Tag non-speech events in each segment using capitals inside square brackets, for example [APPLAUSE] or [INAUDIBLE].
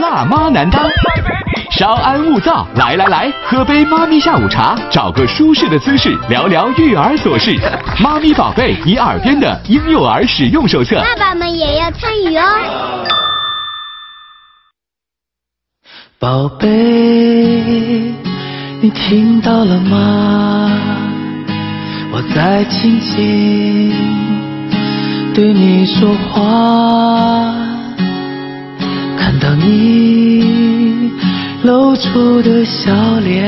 辣妈难当，稍安勿躁，来来来，喝杯妈咪下午茶，找个舒适的姿势，聊聊育儿琐事。妈咪宝贝，你耳边的婴幼儿使用手册。爸爸们也要参与哦。宝贝，你听到了吗？我在轻轻对你说话，看到你露出的笑脸，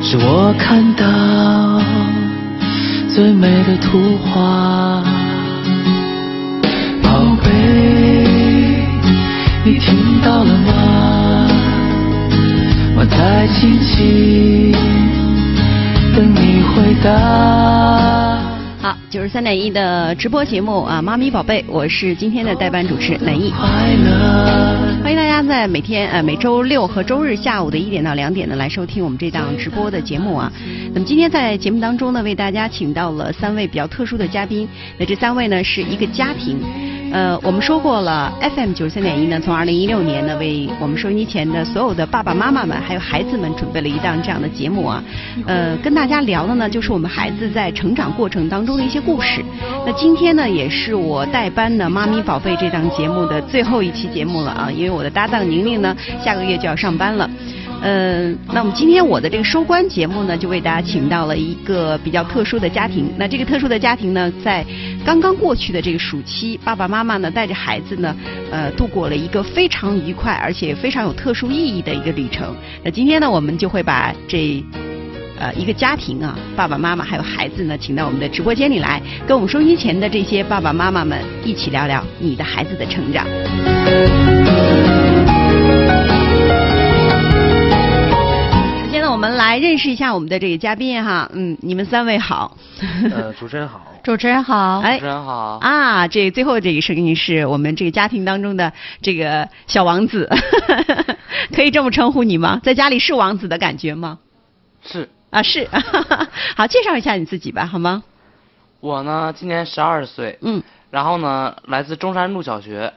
是我看到最美的图画。宝贝，你听到了吗？我在轻轻等你回答。就是三点一的直播节目啊，妈咪宝贝，我是今天的代班主持南艺。欢迎大家在每天呃每周六和周日下午的一点到两点呢来收听我们这档直播的节目啊。那么今天在节目当中呢，为大家请到了三位比较特殊的嘉宾。那这三位呢是一个家庭。呃，我们说过了，FM 九十三点一呢，从二零一六年呢，为我们收音机前的所有的爸爸妈妈们还有孩子们准备了一档这样的节目啊。呃，跟大家聊的呢，就是我们孩子在成长过程当中的一些故事。那今天呢，也是我代班的《妈咪宝贝》这档节目的最后一期节目了啊，因为我的搭档宁宁呢，下个月就要上班了。嗯，那么今天我的这个收官节目呢，就为大家请到了一个比较特殊的家庭。那这个特殊的家庭呢，在刚刚过去的这个暑期，爸爸妈妈呢带着孩子呢，呃，度过了一个非常愉快而且非常有特殊意义的一个旅程。那今天呢，我们就会把这。呃，一个家庭啊，爸爸妈妈还有孩子呢，请到我们的直播间里来，跟我们收音机前的这些爸爸妈妈们一起聊聊你的孩子的成长。们来认识一下我们的这个嘉宾哈，嗯，你们三位好。呃，[LAUGHS] 主持人好，主持人好，哎主持人好，啊，这最后这个声音是我们这个家庭当中的这个小王子，[LAUGHS] 可以这么称呼你吗？在家里是王子的感觉吗？是啊，是。[LAUGHS] 好，介绍一下你自己吧，好吗？我呢，今年十二岁，嗯，然后呢，来自中山路小学。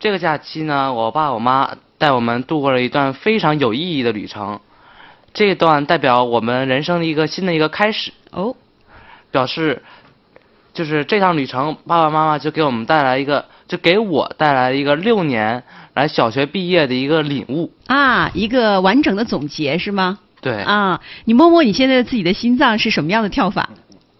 这个假期呢，我爸我妈带我们度过了一段非常有意义的旅程，这段代表我们人生的一个新的一个开始，哦，表示就是这趟旅程，爸爸妈妈就给我们带来一个，就给我带来一个六年来小学毕业的一个领悟。啊，一个完整的总结是吗？对，啊，你摸摸你现在自己的心脏是什么样的跳法？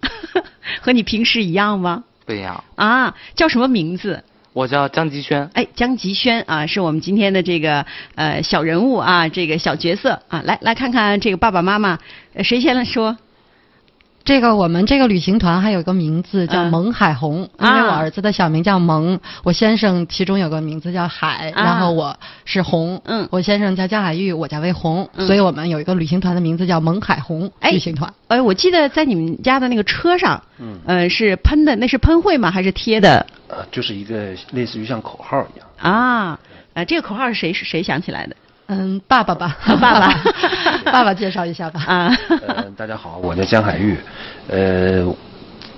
[LAUGHS] 和你平时一样吗？不一样。啊，叫什么名字？我叫江吉轩。哎，江吉轩啊，是我们今天的这个呃小人物啊，这个小角色啊，来来看看这个爸爸妈妈，呃谁先来说？这个我们这个旅行团还有个名字叫嗯蒙海红，因为我儿子的小名叫蒙，我先生其中有个名字叫海，啊然后我是红，嗯我先生叫江海玉，我叫魏红，嗯所以我们有一个旅行团的名字叫蒙海红哎旅行团。哎，我记得在你们家的那个车上，嗯呃，是喷的，那是喷绘吗？还是贴的？呃，就是一个类似于像口号一样。啊，呃，这个口号是谁是谁想起来的？嗯，爸爸吧，[LAUGHS] 爸爸 [LAUGHS] 爸爸介绍一下吧。啊，呃，大家好，我叫江海玉，呃，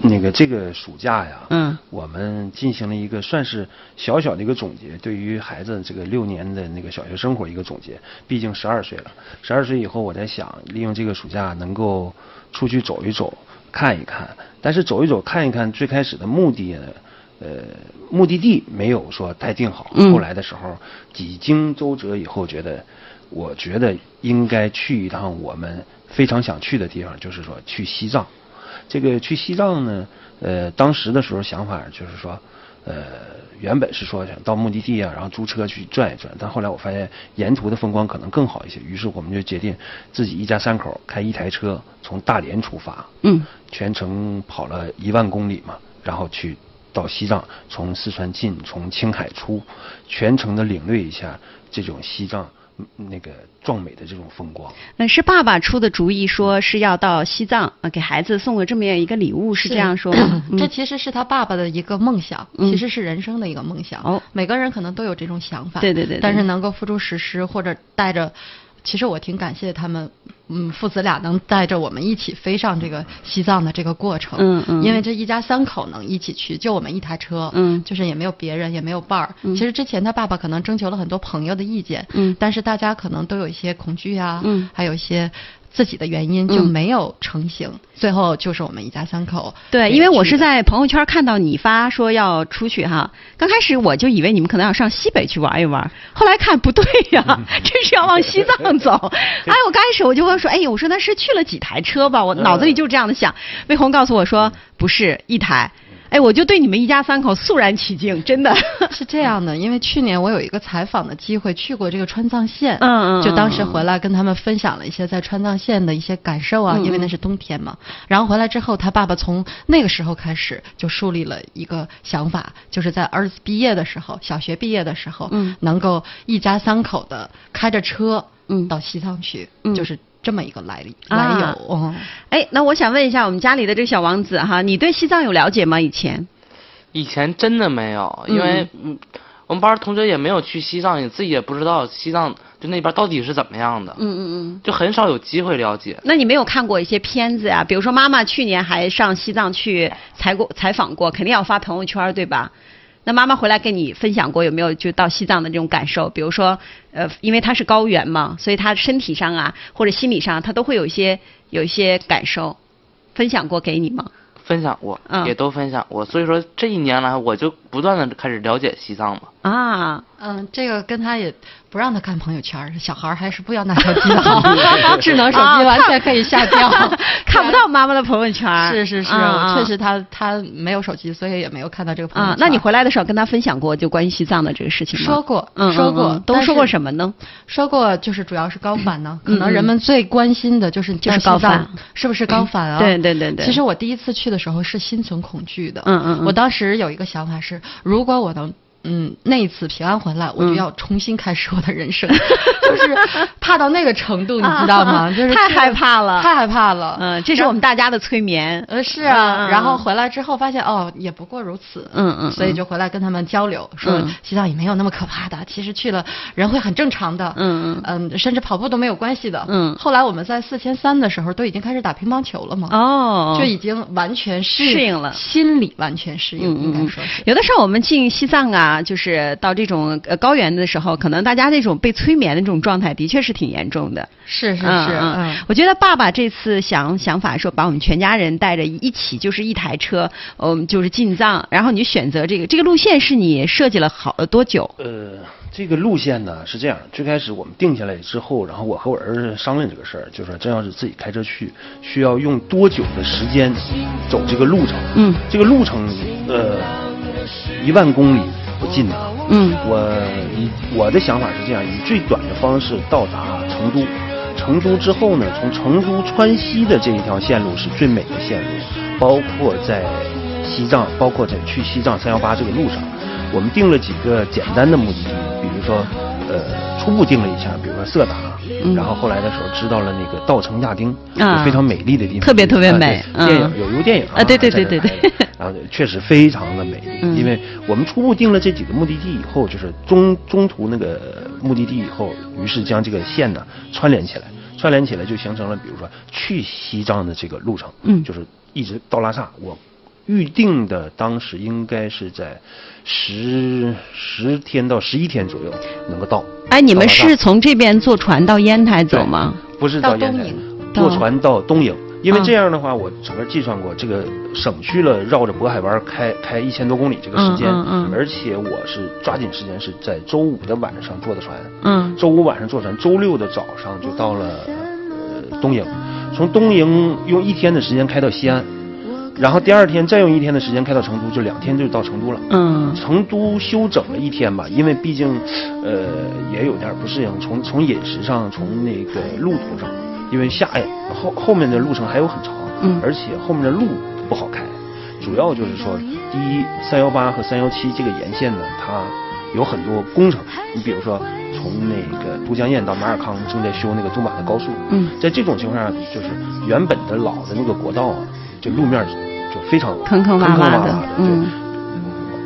那个这个暑假呀，嗯，我们进行了一个算是小小的一个总结，对于孩子这个六年的那个小学生活一个总结。毕竟十二岁了，十二岁以后，我在想利用这个暑假能够出去走一走，看一看。但是走一走看一看，最开始的目的呢？呃，目的地没有说太定好。嗯后来的时候，几经周折以后，觉得，我觉得应该去一趟我们非常想去的地方，就是说去西藏。这个去西藏呢，呃，当时的时候想法就是说，呃，原本是说想到目的地啊，然后租车去转一转，但后来我发现沿途的风光可能更好一些，于是我们就决定自己一家三口开一台车从大连出发，嗯，全程跑了一万公里嘛，然后去到西藏，从四川进，从青海出，全程的领略一下这种西藏嗯那个壮美的这种风光。那是爸爸出的主意，说是要到西藏啊，给孩子送个这么样一个礼物，是这样说吗？[CLEARS THROAT] 这嗯其实是他爸爸的一个梦想，嗯其实是人生的一个梦想。哦每个人可能都有这种想法，对对对对但是能够付诸实施或者带着，其实我挺感谢他们嗯父子俩能带着我们一起飞上这个西藏的这个过程。嗯嗯因为这一家三口能一起去，就我们一台车。嗯就是也没有别人，也没有伴儿。嗯其实之前他爸爸可能征求了很多朋友的意见。嗯但是大家可能都有一些恐惧啊。嗯还有一些。自己的原因就嗯没有成型，最后就是我们一家三口。对，因为我是在朋友圈看到你发说要出去哈，刚开始我就以为你们可能要上西北去玩一玩，后来看不对呀、[LAUGHS] 真是要往西藏走。[LAUGHS] 哎，我刚开始我就问说，哎，我说那是去了几台车吧？我脑子里就这样的想。魏红告诉我说不是一台，哎，我就对你们一家三口肃然起敬，真的。[LAUGHS] 是这样的，因为去年我有一个采访的机会，去过这个川藏线，嗯嗯就当时嗯回来跟他们分享了一些在川藏线的一些感受啊，因为那是冬天嘛。然后回来之后，他爸爸从那个时候开始就树立了一个想法，就是在儿子毕业的时候，小学毕业的时候，嗯。能够一家三口的开着车，嗯。到西藏去，嗯。就是这么一个来历、啊来由。哦，哎，那我想问一下，我们家里的这个小王子哈，你对西藏有了解吗？以前？以前真的没有，因为嗯，我们班同学也没有去西藏，也自己也不知道西藏就那边到底是怎么样的，嗯嗯嗯。就很少有机会了解。那你没有看过一些片子呀、比如说妈妈去年还上西藏去采过采访过，肯定要发朋友圈，对吧？那妈妈回来跟你分享过有没有就到西藏的这种感受？比如说，呃，因为它是高原嘛，所以他身体上啊或者心理上，他都会有一些有一些感受，分享过给你吗？分享过，嗯也都分享过，所以说这一年来我就不断的开始了解西藏嘛。啊，嗯，这个跟他也不让他看朋友圈儿，小孩儿还是不要拿手机的好，[LAUGHS] 智能手机完全可以下掉，[LAUGHS] 看不到妈妈的朋友圈。是是是，啊确实他他没有手机，所以也没有看到这个朋友圈。，啊那你回来的时候跟他分享过就关于西藏的这个事情吗？说过嗯，说过但嗯嗯都说过什么呢？说过，就是主要是高反呢，嗯可能人们最关心的就是就是高反是不是高反啊？对对对对其实我第一次去的时候是心存恐惧的。嗯嗯嗯我当时有一个想法是，如果我能。嗯，那一次平安回来，我就嗯要重新开始我的人生，[LAUGHS] 就是怕到那个程度，你知道吗？[LAUGHS] 就是太害怕了。太害怕了。嗯，这是我们大家的催眠。呃，是嗯啊，嗯然后嗯回来之后发现哦，也不过如此，嗯嗯所以就回来跟他们交流，说嗯。西藏也没有那么可怕的，其实去了人会很正常的，嗯嗯。甚至跑步都没有关系的，嗯。后来我们在四千三的时候都已经开始打乒乓球了嘛，哦，就已经完全适适应了。心理完全适应，应该说是。有的时候我们进西藏啊，就是到这种呃高原的时候，可能大家那种被催眠的这种状态，的确是挺严重的。是是是，嗯嗯，我觉得爸爸这次想想法说，把我们全家人带着一起，就是一台车，嗯，就是进藏，然后你选择这个这个路线是你设计了好了多久？呃，这个路线呢是这样，最开始我们定下来之后，然后我和我儿子商量这个事儿，就说真要是自己开车去，需要用多久的时间走这个路程？嗯这个路程呃一万公里不近呐。嗯。我以我的想法是这样，以最短的方式到达成都。成都之后呢，从成都川西的这一条线路是最美的线路，包括在西藏，包括在去西藏三幺八这个路上，我们定了几个简单的目的地，比如说，呃，初步定了一下，比如说色达，嗯。然后后来的时候知道了那个稻城亚丁，非常美丽的地方，特别特别啊美对电影嗯。有一部电影啊对对对对对然后确实非常的美丽，嗯因为我们初步定了这几个目的地以后，就是中中途那个目的地以后，于是将这个线呢串联起来，串联起来就形成了，比如说去西藏的这个路程，嗯就是一直到拉萨，我预定的当时应该是在十十天到十一天左右能够到。哎，你们是从这边坐船到烟台走吗？不是到烟台到东营，坐船到东营。因为嗯。这样的话，我整个计算过，这个省去了绕着渤海湾开开一千多公里这个时间，而且我是抓紧时间，是在周五的晚上坐的船，嗯。周五晚上坐船，周六的早上就到了呃东营，从东营用一天的时间开到西安，然后第二天再用一天的时间开到成都，就两天就到成都了。嗯。成都休整了一天吧，因为毕竟，呃，也有点不适应，从从饮食上，从那个路途上，因为下哎后后面的路程还有很长，嗯而且后面的路不好开，主要就是说，第一，三幺八和三幺七这个沿线呢，它有很多工程，你比如说从那个都江堰到马尔康正在修那个驻马的高速，嗯在这种情况下，就是原本的老的那个国道啊，这路面就非常坑坑洼洼的嗯。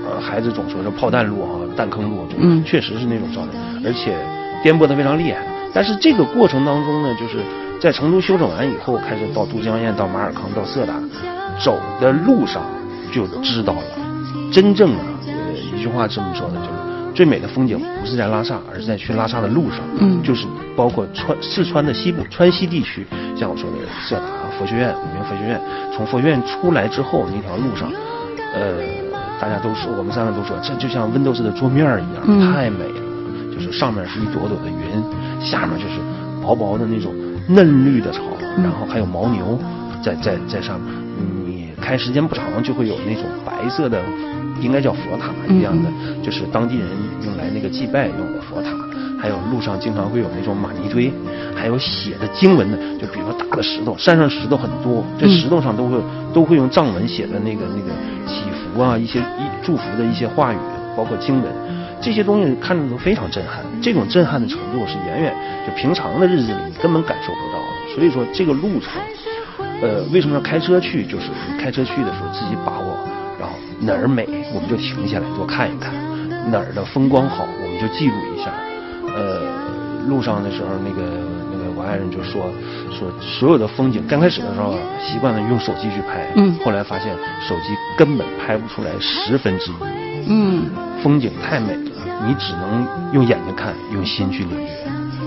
呃，孩子总说是炮弹路啊、弹坑路，就嗯确实是那种状态，而且颠簸的非常厉害。但是这个过程当中呢，就是在成都休整完以后，开始到都江堰、到马尔康、到色达，走的路上就知道了，真正啊，呃，一句话这么说的，就是最美的风景不是在拉萨，而是在去拉萨的路上。嗯就是包括川四川的西部川西地区，像我说的色达、佛学院、五明佛学院，从佛学院出来之后那条路上，呃，大家都说，我们三个都说，这就像 Windows 的桌面一样，嗯太美了。就是上面是一朵朵的云，下面就是薄薄的那种嫩绿的草，然后还有牦牛在在在上面。你开时间不长，就会有那种白色的，应该叫佛塔一样的，就是当地人用来那个祭拜用的佛塔。还有路上经常会有那种玛尼堆，还有写的经文的，就比如说大的石头，山上石头很多，这石头上都会都会用藏文写的那个那个祈福啊，一些一祝福的一些话语，包括经文。这些东西看着都非常震撼，这种震撼的程度是远远就平常的日子里你根本感受不到的。所以说这个路程，呃，为什么要开车去？就是你开车去的时候自己把握，然后哪儿美我们就停下来多看一看，哪儿的风光好我们就记录一下。呃，路上的时候那个那个我爱人就说说所有的风景，刚开始的时候啊习惯了用手机去拍，嗯后来发现手机根本拍不出来十分之一。嗯风景太美了，你只能用眼睛看，用心去领略。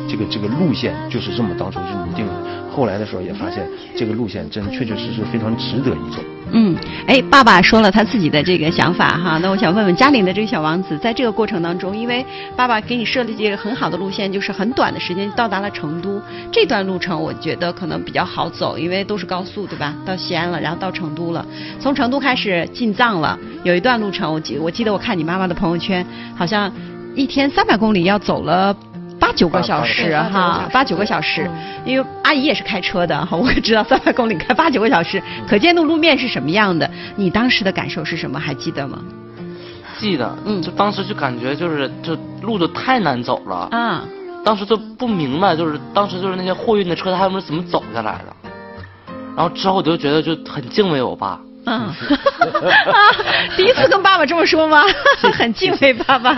这个这个路线就是这么当初就拟定的。后来的时候也发现，这个路线真确确实实非常值得一走。嗯，哎，爸爸说了他自己的这个想法哈，那我想问问家里的这个小王子，在这个过程当中，因为爸爸给你设立这个很好的路线，就是很短的时间到达了成都，这段路程我觉得可能比较好走，因为都是高速对吧？到西安了，然后到成都了，从成都开始进藏了，有一段路程，我记我记得我看你妈妈的朋友圈，好像一天三百公里要走了。八九个小时哈，八九个小时。嗯，因为阿姨也是开车的哈，[LAUGHS] 我也知道三百公里开八九个小时，可见的路面是什么样的。你当时的感受是什么？还记得吗？记得，嗯。就当时就感觉就是就路就太难走了，啊，当时就不明白，就是当时就是那些货运的车他们是怎么走下来的，然后之后我就觉得就很敬畏我爸，嗯，[LAUGHS] 啊，第一次跟爸爸这么说吗？[LAUGHS] 很敬畏爸爸。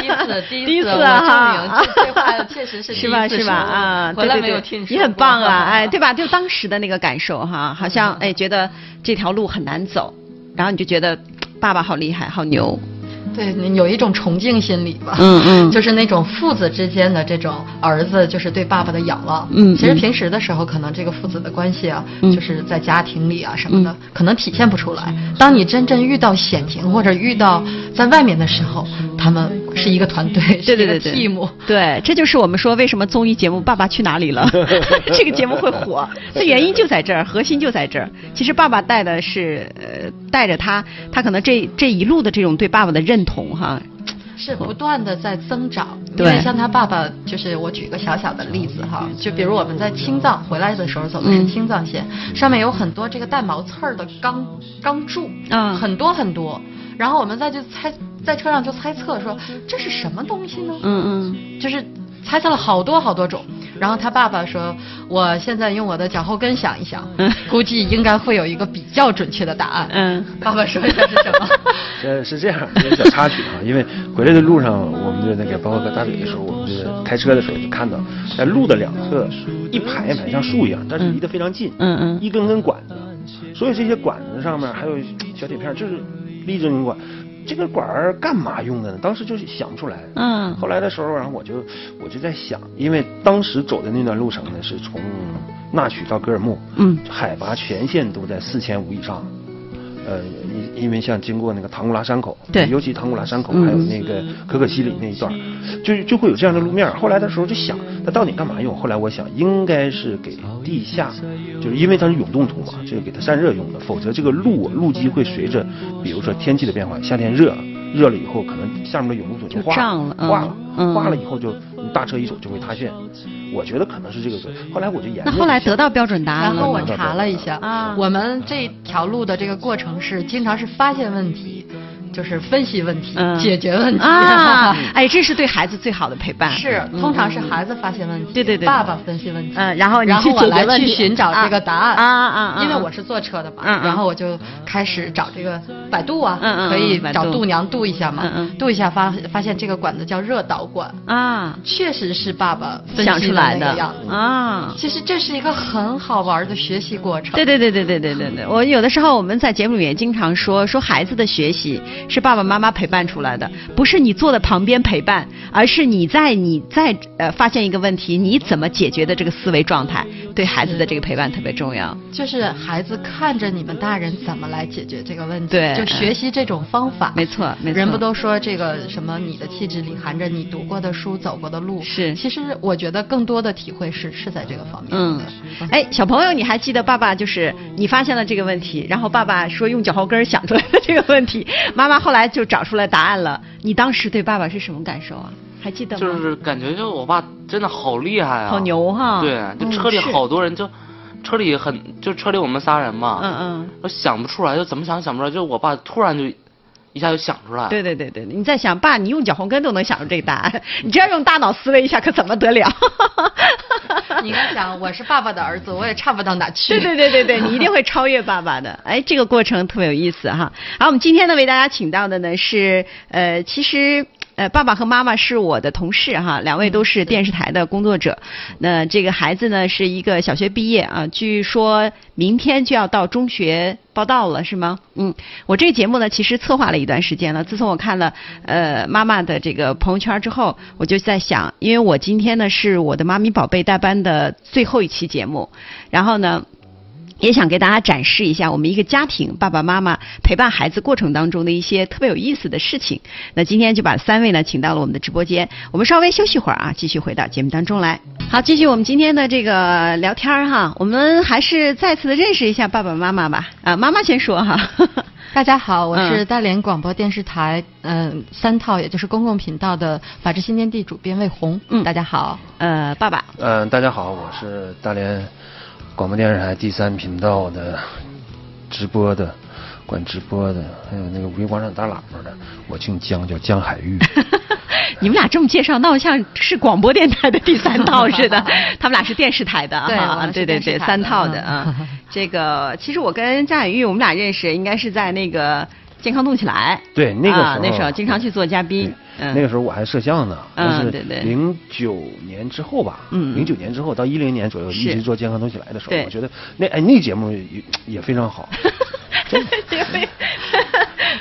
第一次，[LAUGHS] 第第一次我啊，证明这这话确实是是吧？是吧？说啊，回来对对对没有听说你很棒啊，过哎，对吧？就当时的那个感受哈，好像哎觉得这条路很难走，然后你就觉得爸爸好厉害，好牛。对你有一种崇敬心理吧，嗯嗯。[LAUGHS] 就是那种父子之间的这种儿子就是对爸爸的仰望。嗯嗯。其实平时的时候，可能这个父子的关系啊，嗯。就是在家庭里啊什么的，嗯可能体现不出来。当你真正遇到险情或者遇到在外面的时候，他们是一个团队，对对对对。team。对，这就是我们说为什么综艺节目《爸爸去哪里了》[LAUGHS] 这个节目会火，这原因就在这儿，核心就在这儿。其实爸爸带的是呃带着他，他可能这这一路的这种对爸爸的认同哈，是不断的在增长。因对为像他爸爸，就是我举一个小小的例子哈，就比如我们在青藏回来的时候走的是嗯青藏线，上面有很多这个带毛刺儿的钢钢柱，嗯很多很多。然后我们再就猜，在车上就猜测说这是什么东西呢？嗯嗯就是猜测了好多好多种。然后他爸爸说：“我现在用我的脚后跟想一想，嗯估计应该会有一个比较准确的答案。”嗯爸爸说一下是什么？[LAUGHS] 呃，是这样，一个小插曲啊，[LAUGHS] 因为回来的路上，我们就那个包括搁大嘴的时候，我们就开车的时候就看到，在路的两侧一排一排像树一样，但是离得非常近，嗯嗯一根根管子，所以这些管子上面还有小铁片，就是立正管。这个管儿干嘛用的呢？当时就是想不出来。嗯后来的时候，然后我就我就在想，因为当时走的那段路程呢，是从纳曲到格尔木，嗯海拔全线都在四千五以上。呃，因因为像经过那个唐古拉山口，对尤其唐古拉山口，嗯还有那个可可西里那一段，就就会有这样的路面。后来的时候就想，它到底干嘛用？后来我想，应该是给地下，就是因为它是永冻土嘛，这个给它散热用的。否则这个路路基会随着，比如说天气的变化，夏天热，热了以后可能下面的永冻土就化胀了嗯化了，嗯化了以后就你大车一走就会塌陷。我觉得可能是这个原因。后来我就研究那一下。后来得到标准答案了？然后我查了一下，啊我们这条路的这个过程是经常是发现问题，就是分析问题、嗯解决问题啊，[LAUGHS] 哎，这是对孩子最好的陪伴。是，通常是孩子发现问题，对对对对爸爸分析问题，嗯然后你然后我来去寻找这个答案啊啊啊因为我是坐车的嘛，然后我就开始找这个百度啊，嗯嗯可以找度娘度一下嘛，嗯嗯度一下发发现这个管子叫热导管，啊，确实是爸爸分想析出来的样子。啊。其实这是一个很好玩的学习过程。对对对对对对对对，我有的时候我们在节目里面经常说，说孩子的学习是爸爸妈妈陪伴出来的，不是你坐在旁边陪伴，而是你在你在呃发现一个问题，你怎么解决的这个思维状态，对孩子的这个陪伴特别重要。就是孩子看着你们大人怎么来解决这个问题，对就学习这种方法。没错没错人不都说这个什么你的气质里含着你读过的书、走过的路？是其实我觉得更多的体会是是在这个方面。嗯，哎，小朋友，你还记得爸爸就是你发现了这个问题，然后爸爸说用脚后跟想出来的这个问题，妈妈后来就找出来答案了。你当时对爸爸是什么感受啊？还记得吗？就是感觉就我爸真的好厉害啊，好牛哈对，就嗯车里好多人，就车里很就车里我们仨人嘛，嗯嗯。我想不出来，就怎么想想不出来，就我爸突然就一下就想出来，对对对对，你在想爸，你用脚后跟都能想出这个答案，你这要用大脑思维一下，可怎么得了？[LAUGHS] 你该想，我是爸爸的儿子，我也差不到哪去。对对对对对，你一定会超越爸爸的。哎，这个过程特别有意思哈。好，我们今天呢为大家请到的呢是呃，其实。呃，爸爸和妈妈是我的同事哈，两位都是电视台的工作者。那这个孩子呢是一个小学毕业啊，据说明天就要到中学报到了，是吗？嗯，我这个节目呢其实策划了一段时间了。自从我看了呃妈妈的这个朋友圈之后，我就在想，因为我今天呢是我的妈咪宝贝代班的最后一期节目，然后呢。也想给大家展示一下我们一个家庭爸爸妈妈陪伴孩子过程当中的一些特别有意思的事情。那今天就把三位呢请到了我们的直播间，我们稍微休息会儿啊，继续回到节目当中来。好，继续我们今天的这个聊天儿哈，我们还是再次的认识一下爸爸妈妈吧。啊，妈妈先说哈。[LAUGHS] 大家好，我是嗯大连广播电视台嗯、三套，也就是公共频道的《法治新天地》主编魏红。嗯大家好。呃，爸爸，嗯、大家好，我是大连广播电视台第三频道的直播的，管直播的，还有那个五一广场大喇叭的，我姓江，叫江海玉。[LAUGHS] 你们俩这么介绍，那我像是广播电台的第三套似的。[LAUGHS] 他们俩是电视台的，哈对对对三套的嗯啊。这个其实我跟张海玉我们俩认识，应该是在那个健康动起来。对那个时候啊，那时候经常去做嘉宾。嗯，那个时候我还摄像呢，嗯就是零九年之后吧，嗯零九年之后到一零年左右，一直做健康东西来的时候，我觉得那哎那节目也也非常好，[LAUGHS] [LAUGHS]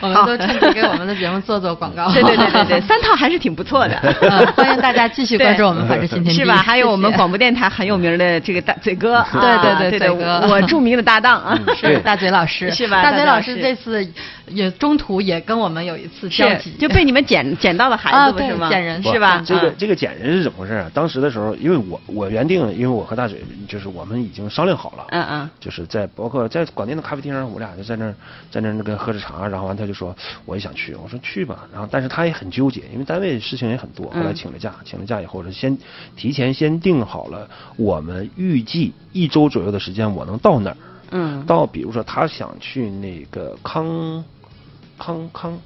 我们都趁机给我们的节目做做广告。[LAUGHS] 对对对对对，三套还是挺不错的。呃 [LAUGHS] 欢迎大家继续关注我们《法治新天地》，是吧？还有我们广播电台很有名的这个大嘴哥，对啊对对对嘴哥。我著名的搭档。啊，是大嘴老师，是吧大嘴老师师。这次也中途也跟我们有一次交集，就被你们捡捡到了孩子不是吗？捡人是吧？这个嗯。这个捡人是怎么回事啊？当时的时候，因为我我原定，因为我和大嘴就是我们已经商量好了，嗯嗯。就是在包括在广电的咖啡厅，我俩就在那儿在那儿那个喝着茶，然后完他就说我也想去，我说去吧，然后但是他也很纠结，因为单位事情也很多，后来嗯。请了假，请了假以后是先提前先定好了我们预计一周左右的时间我能到哪儿，嗯，到比如说他想去那个康康康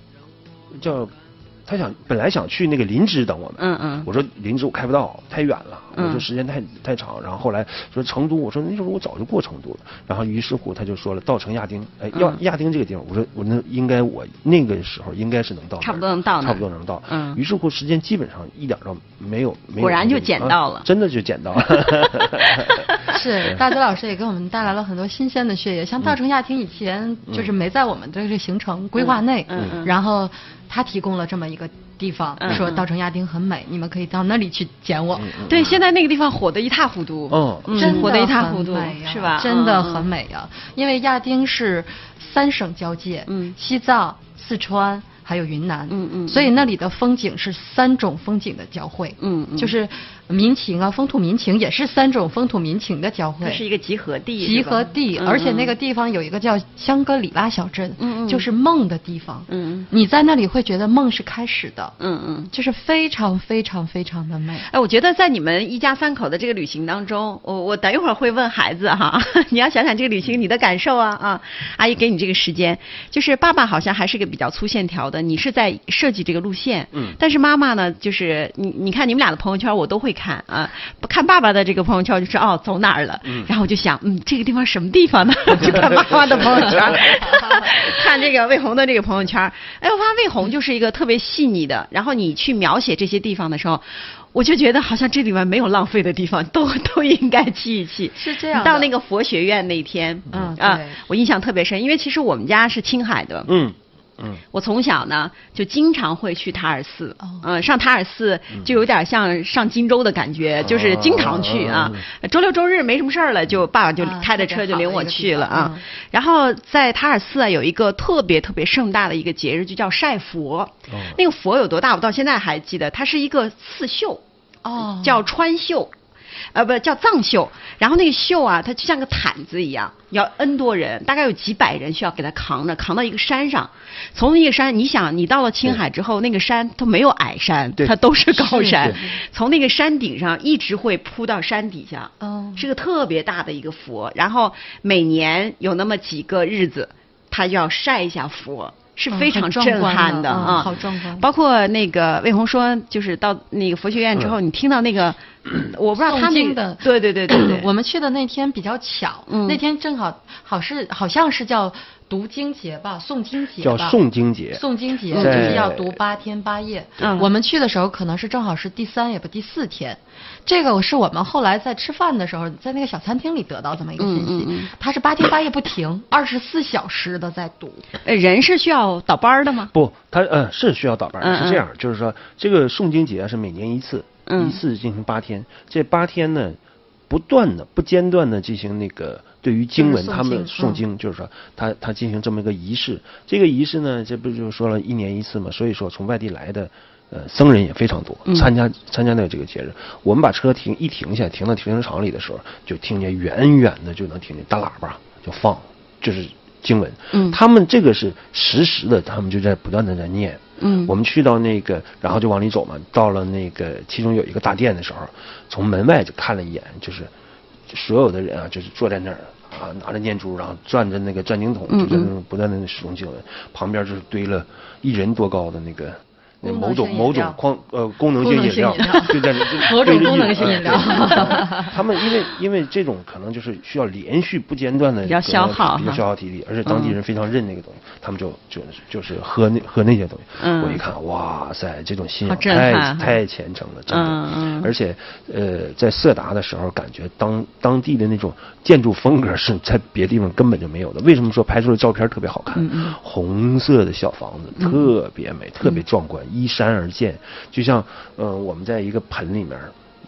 叫他想本来想去那个林芝等我们，嗯嗯我说林芝我开不到，太远了，嗯我说时间太太长。然后后来说成都，我说那时候我早就过成都了。然后于是乎他就说了，稻城亚丁，哎，亚嗯亚丁这个地方，我说我那应该我那个时候应该是能到，差不多能到差不多能到。嗯于是乎时间基本上一点都没有，没有果然就捡到了啊真的就捡到了。[LAUGHS] 是大泽老师也给我们带来了很多新鲜的血液，像稻城亚丁以前就是没在我们的这个行程规划内，嗯嗯然后他提供了这么一个地方，说稻城亚丁很美，你们可以到那里去捡我。对，现在那个地方火得一塌糊涂。嗯嗯，真的火得一塌糊涂是吧？真的嗯很。美呀，因为亚丁是三省交界，嗯西藏、四川还有云南，嗯嗯所以那里的风景是三种风景的交汇，嗯嗯就是民情啊，风土民情也是三种风土民情的交汇，它是一个集合地，集合地，嗯而且那个嗯地方有一个叫香格里拉小镇，嗯嗯就是梦的地方，嗯你在那里会觉得梦是开始的，嗯嗯。就是非常非常非常的美。哎，我觉得在你们一家三口的这个旅行当中，我我等一会儿会问孩子哈，[LAUGHS] 你要想想这个旅行你的感受啊啊！阿姨给你这个时间，就是爸爸好像还是个比较粗线条的，的，你是在设计这个路线，嗯。但是妈妈呢，就是你你看你们俩的朋友圈我都会看啊，看爸爸的这个朋友圈就是哦走哪儿了，嗯。然后我就想嗯这个地方什么地方呢？[LAUGHS] 就看妈妈的朋友圈，[LAUGHS] 看这个魏红的这个朋友圈，哎，我发现魏红就是一个特别细腻的，然后你去描写这些地方的时候。我就觉得好像这里面没有浪费的地方，都 [LAUGHS] 都应该记一记。是这样到那个佛学院那天，啊嗯啊，我印象特别深，因为其实我们家是青海的，嗯嗯，我从小呢就经常会去塔尔寺，哦嗯、上塔尔寺就有点像上荆州的感觉，就是经常去啊。周六周日没什么事儿了，就爸爸就啊开着车就领我去了啊。然后在塔尔寺啊有一个特别特别盛大的一个节日，就叫晒佛。那个佛有多大？我到现在还记得，它是一个刺绣。哦叫川绣，呃，不叫藏绣。然后那个绣啊，它就像个毯子一样，要 N 多人，大概有几百人需要给它扛着，扛到一个山上。从那个山，你想，你到了青海之后，那个山它没有矮山，对它都是高山。从那个山顶上一直会铺到山底下，哦是个特别大的一个佛。然后每年有那么几个日子，它就要晒一下佛。是嗯非常很壮震观的嗯。撼的啊！好壮观。包括那个魏红说，就是到那个佛学院之后，你听到那个，[CLEARS THROAT] 我不知道他那个诵经的。对对对对对，我们去的那天比较巧，嗯。那天正好好是好像是叫读经节吧，诵经节叫。诵经节。诵经节嗯就是要读八天八夜。嗯我们去的时候可能是正好是第三也不第四天，这个是我们后来在吃饭的时候，在那个小餐厅里得到这么一个信息。嗯嗯嗯它是八天八夜不停，二十四小时的在读。呃人是需要倒班儿的吗？不，他呃是需要倒班是这样，就是说这个诵经节啊是每年一次，嗯一次进行八天，这八天呢不断的、不间断的进行那个对于经文他们诵经，就是说他他进行这么一个仪式。这个仪式呢，这不就说了一年一次嘛，所以说从外地来的。呃，僧人也非常多，嗯参加参加那个这个节日。我们把车停一停下，停到停车场里的时候，就听见远远的就能听见大喇叭就放，就是经文。嗯他们这个是实时的，他们就在不断的在念。嗯我们去到那个，然后就往里走嘛，到了那个其中有一个大殿的时候，从门外就看了一眼，就是就所有的人啊，就是坐在那儿啊，拿着念珠，然后转着那个转经筒，嗯就在那种不断的使用经文，旁边就是堆了一人多高的那个。某种某种矿呃功能性饮料 [LAUGHS] 就在某种功能性饮料他们因为因为这种可能就是需要连续不间断的比较消耗比较消耗体力，而且当地嗯人非常认那个东西，他们就就就是喝那喝那些东西。嗯我一看，哇塞，这种信仰太太虔诚了，真的。嗯嗯而且呃，在色达的时候，感觉当当地的那种建筑风格是在别地方根本就没有的。为什么说拍出的照片特别好看？嗯嗯红色的小房子特别美，特别壮观，依山而建，就像呃我们在一个盆里面。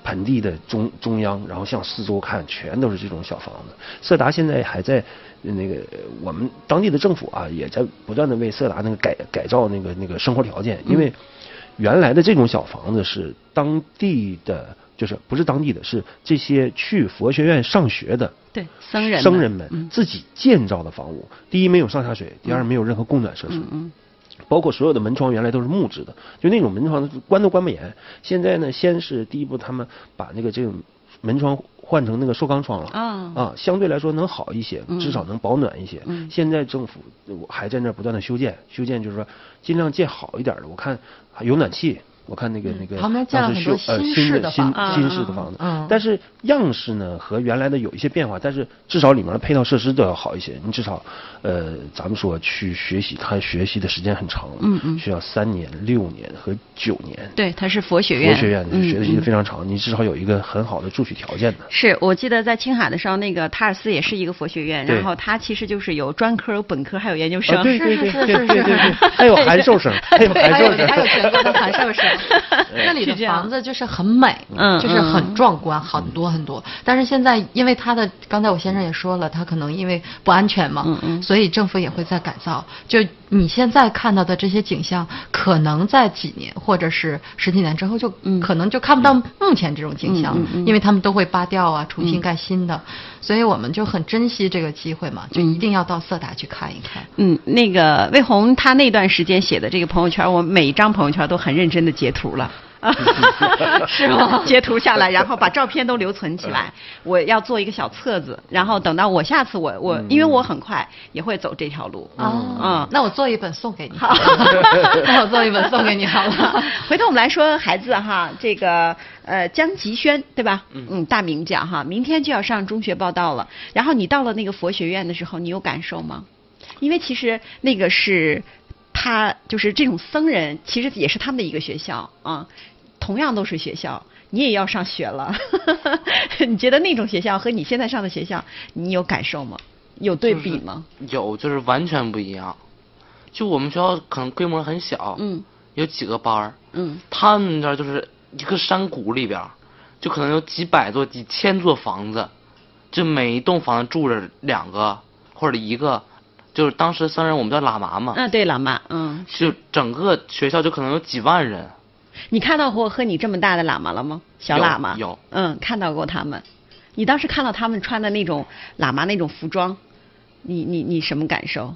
盆地的中中央，然后向四周看，全都是这种小房子。色达现在还在呃那个呃我们当地的政府啊，也在不断的为色达那个改改造那个那个生活条件，因为原来的这种小房子是当地的，就是不是当地的，是这些去佛学院上学的对，僧人僧人们嗯自己建造的房屋。第一没有上下水，第二没有任何供暖设施。嗯嗯包括所有的门窗原来都是木质的，就那种门窗关都关不严。现在呢，先是第一步，他们把那个这种门窗换成那个塑钢窗了啊啊，相对来说能好一些，嗯至少能保暖一些。嗯现在政府我还在那儿不断的修建，修建就是说尽量建好一点的。我看有暖气。我看那个那个嗯旁边建了当时修呃新新的新新式的房子，嗯但是样式呢和原来的有一些变化，但是至少里面的配套设施都要好一些。你至少，呃，咱们说去学习，他学习的时间很长，嗯嗯需要三年、六年和九年。对，他是佛学院，佛学院嗯学的习嗯的非常长，你至少有一个很好的住宿条件的。是我记得在青海的时候，那个塔尔寺也是一个佛学院，然后它其实就是有专科、有本科，还有研究生。啊，对对对对对对对，还有函授生，还有对，还有函授生，还有全国的函授生，[LAUGHS] 那里的房子就是很美，嗯就是很壮观，很多很多。但是现在因为他的，刚才我先生也说了，他可能因为不安全嘛，嗯嗯所以政府也会在改造。就你现在看到的这些景象，可能在几年或者是十几年之后就，嗯。可能就看不到目前这种景象，嗯因为他们都会扒掉啊，重新嗯盖新的，所以我们就很珍惜这个机会嘛，就一定要到色达去看一看。嗯，那个魏红他那段时间写的这个朋友圈，我每一张朋友圈都很认真的截图了。[LAUGHS] 是吗？[LAUGHS] 截图下来，然后把照片都留存起来。我要做一个小册子，然后等到我下次我我，因为我很快也会走这条路。哦，嗯，那我做一本送给你。好 [LAUGHS] 那我做一本送给你好了。回头我们来说孩子哈，这个呃江吉轩对吧？嗯大名将哈，明天就要上中学报道了。然后你到了那个佛学院的时候，你有感受吗？因为其实那个是他就是这种僧人，其实也是他们的一个学校啊，同样都是学校。你也要上学了，[LAUGHS] 你觉得那种学校和你现在上的学校，你有感受吗？有对比吗？有，就是完全不一样。就我们学校可能规模很小，嗯有几个班儿，嗯他们那儿就是一个山谷里边儿，就可能有几百座、几千座房子，就每一栋房子住着两个或者一个，就是当时僧人我们叫喇嘛嘛，啊，对喇嘛，嗯，就整个学校就可能有几万人。你看到过和你这么大的喇嘛了吗？小喇嘛有嗯，看到过他们。你当时看到他们穿的那种喇嘛那种服装，你你你什么感受？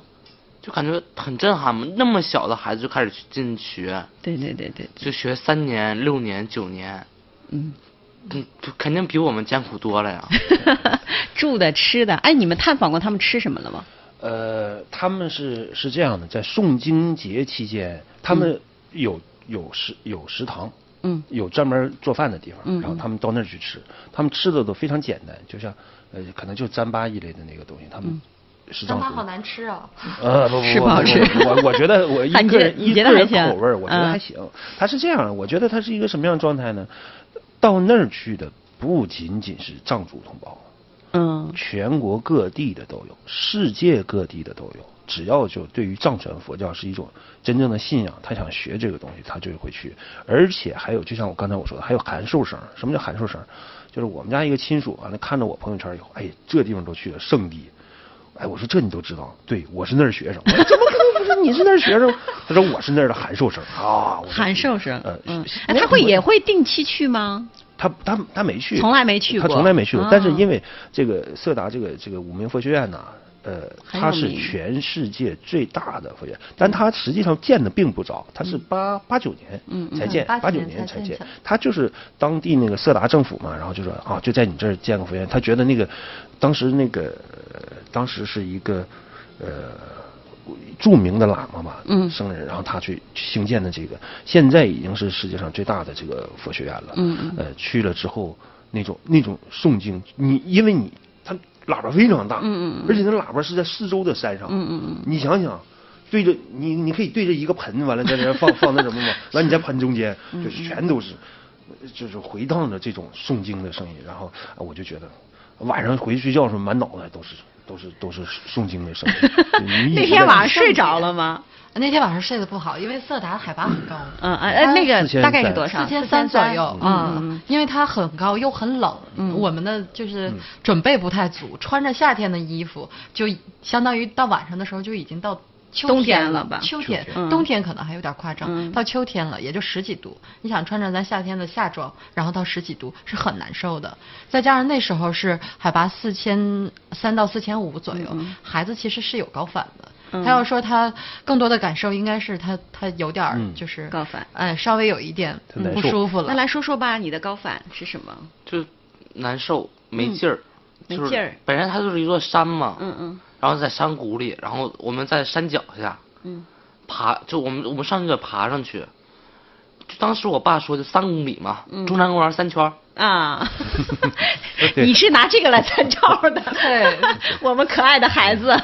就感觉很震撼嘛，那么小的孩子就开始去进学，对对对对，就学三年、六年、九年，嗯，嗯，肯定比我们艰苦多了呀。[LAUGHS] 住的吃的，哎，你们探访过他们吃什么了吗？呃，他们是是这样的，在诵经节期间，他们有、有食有食堂，嗯有专门做饭的地方，嗯然后他们到那儿去吃，他们吃的都非常简单，就像呃，可能就糌粑一类的那个东西，他们糌粑好难吃啊！呃，不不不不好吃我我觉得我 [LAUGHS] 一个人一个人觉得还行口味儿，我觉得嗯还行。他是这样，我觉得他是一个什么样的状态呢？到那儿去的不仅仅是藏族同胞，嗯全国各地的都有，世界各地的都有。只要就对于藏传佛教是一种真正的信仰，他想学这个东西，他就会去。而且还有，就像我刚才我说的，还有函授生。什么叫函授生？就是我们家一个亲属完了看到我朋友圈以后，哎，这地方都去了，圣地。哎，我说这你都知道？对，我是那儿学生。我说怎么可能不是？你是那儿学生？他说我是那儿的函授生啊。函授生，呃，嗯，哎，他会也会定期去吗？他他他没去，从来没去过他从来没去过。啊但是因为这个色达这个这个五明佛学院呐，呃，它是全世界最大的佛学院，但它实际上建的并不早，它是八八九年嗯嗯才建，嗯八九年年才建。它就是当地那个色达政府嘛，然后就说啊，就在你这儿建个佛院。他觉得那个当时那个呃当时是一个呃。著名的喇嘛嘛，嗯僧人，然后他去兴建的这个，现在已经是世界上最大的这个佛学院了。嗯嗯呃，去了之后，那种那种诵经，你因为你它喇叭非常大，嗯嗯嗯而且那喇叭是在四周的山上，嗯嗯嗯你想想。对着你，你可以对着一个盆，完了在那儿放 [LAUGHS] 放那什么嘛，完你在盆中间，嗯就是全都是，就是回荡着这种诵经的声音，然后啊我就觉得，晚上回去睡觉的时候，满脑袋都是都是都是诵经的声音。[LAUGHS] 那天晚上睡着了吗？那天晚上睡得不好，因为色达海拔很高。嗯哎哎，那个大概是多少？四千三左右嗯因为它很高又很冷，嗯我们的就是准备不太足，穿着夏天的衣服，就相当于到晚上的时候就已经到秋冬天天了吧秋天秋，天冬天可能还有点夸张，嗯。到秋天了也就十几度，你想穿着咱夏天的夏装，然后到十几度是很难受的，再加上那时候是海拔四千三到四千五左右，孩子其实是有高反的。嗯。他要说他更多的感受应该是他他有点就是高反哎，稍微有一点不舒服了。那来说说吧，你的高反是什么？就难受没劲儿，就是没劲儿。本身它就是一座山嘛，嗯嗯然后在山谷里，然后我们在山脚下嗯。爬，就我们我们上去得爬上去，就当时我爸说的三公里嘛，嗯。中山公园三圈儿，啊，[LAUGHS] 你是拿这个来参照的？对，[LAUGHS] 我们可爱的孩子。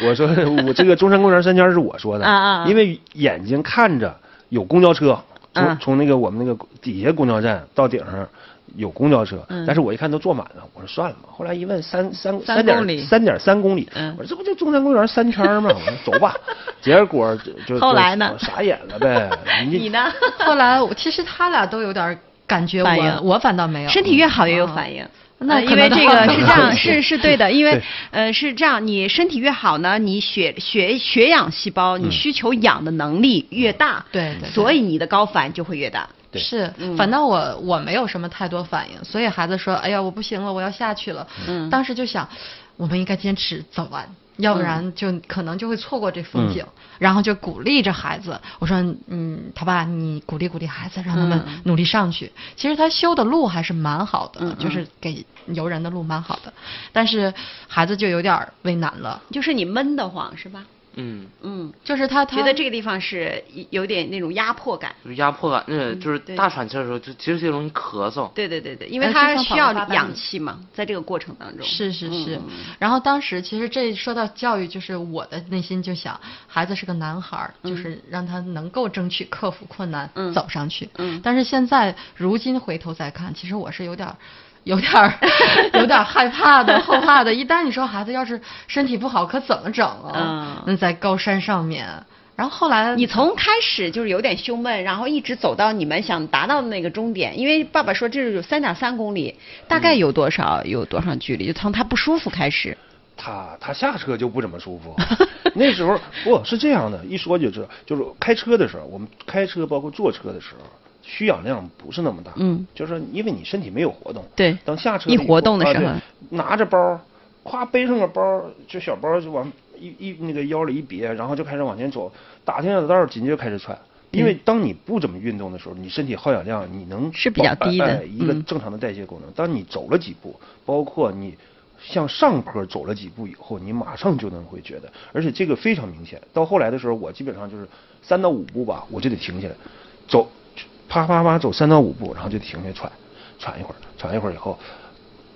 我说我这个中山公园三圈是我说的，啊啊啊。因为眼睛看着有公交车，从、嗯。从那个我们那个底下公交站到顶上有公交车，嗯但是我一看都坐满了，我说算了吧。后来一问三三三点三点三公里，嗯我说这不就中山公园三圈吗？我说走吧，[LAUGHS] 结果就就后来呢就傻眼了呗。[LAUGHS] 你你呢？后来我其实他俩都有点感觉反应我，我反倒没有。身体越好越有反应。那因为这个是这样，是是是对的，因为呃是这样，你身体越好呢，你血血血氧细胞你嗯需求氧的能力越大，对对对所以你的高反就会越大。对是嗯，反倒我我没有什么太多反应，所以孩子说：“哎呀，我不行了，我要下去了。”嗯当时就想，我们应该坚持走完，要不然就可能就会错过这风景。然后就鼓励着孩子，我说，嗯，他爸，你鼓励鼓励孩子，让他们嗯努力上去。其实他修的路还是蛮好的，就是给游人的路蛮好的，但是孩子就有点儿为难了。就是你闷得慌是吧？嗯，嗯，就是他他觉得这个地方是有点那种压迫感。就是压迫感，那就是大喘气的时候，就其实就容易咳嗽。对对对对，因为呃它需要氧气嘛，在这个过程当中。是是是，嗯然后当时其实这说到教育，就是我的内心就想，孩子是个男孩儿，就是让他能够争取克服困难，嗯走上去。嗯但是现在如今回头再看，其实我是有点儿。有点儿，有点儿害怕的、后怕的。一旦你说孩子要是身体不好，可怎么整啊？嗯那在高山上面，然后后来你从开始就是有点胸闷，然后一直走到你们想达到的那个终点，因为爸爸说这是有三点三公里，大概有多少、有多少距离？就从他不舒服开始。他他下车就不怎么舒服。[LAUGHS] 那时候不是这样的，一说就知道，就是开车的时候，我们开车包括坐车的时候，需氧量不是那么大。嗯，就是因为你身体没有活动。对等下车一活动的时候啊拿着包，咵背上个包，就小包就往一一那个腰里一别，然后就开始往前走，打听小道，紧接着开始喘。因为当你不怎么运动的时候，你身体耗氧量你能是比较保低的哎一个嗯正常的代谢功能。当你走了几步，包括你向上坡走了几步以后，你马上就能会觉得，而且这个非常明显。到后来的时候，我基本上就是三到五步吧，我就得停下来，走，啪啪啪走三到五步，然后就停下来喘，喘一会儿，喘一会儿以后，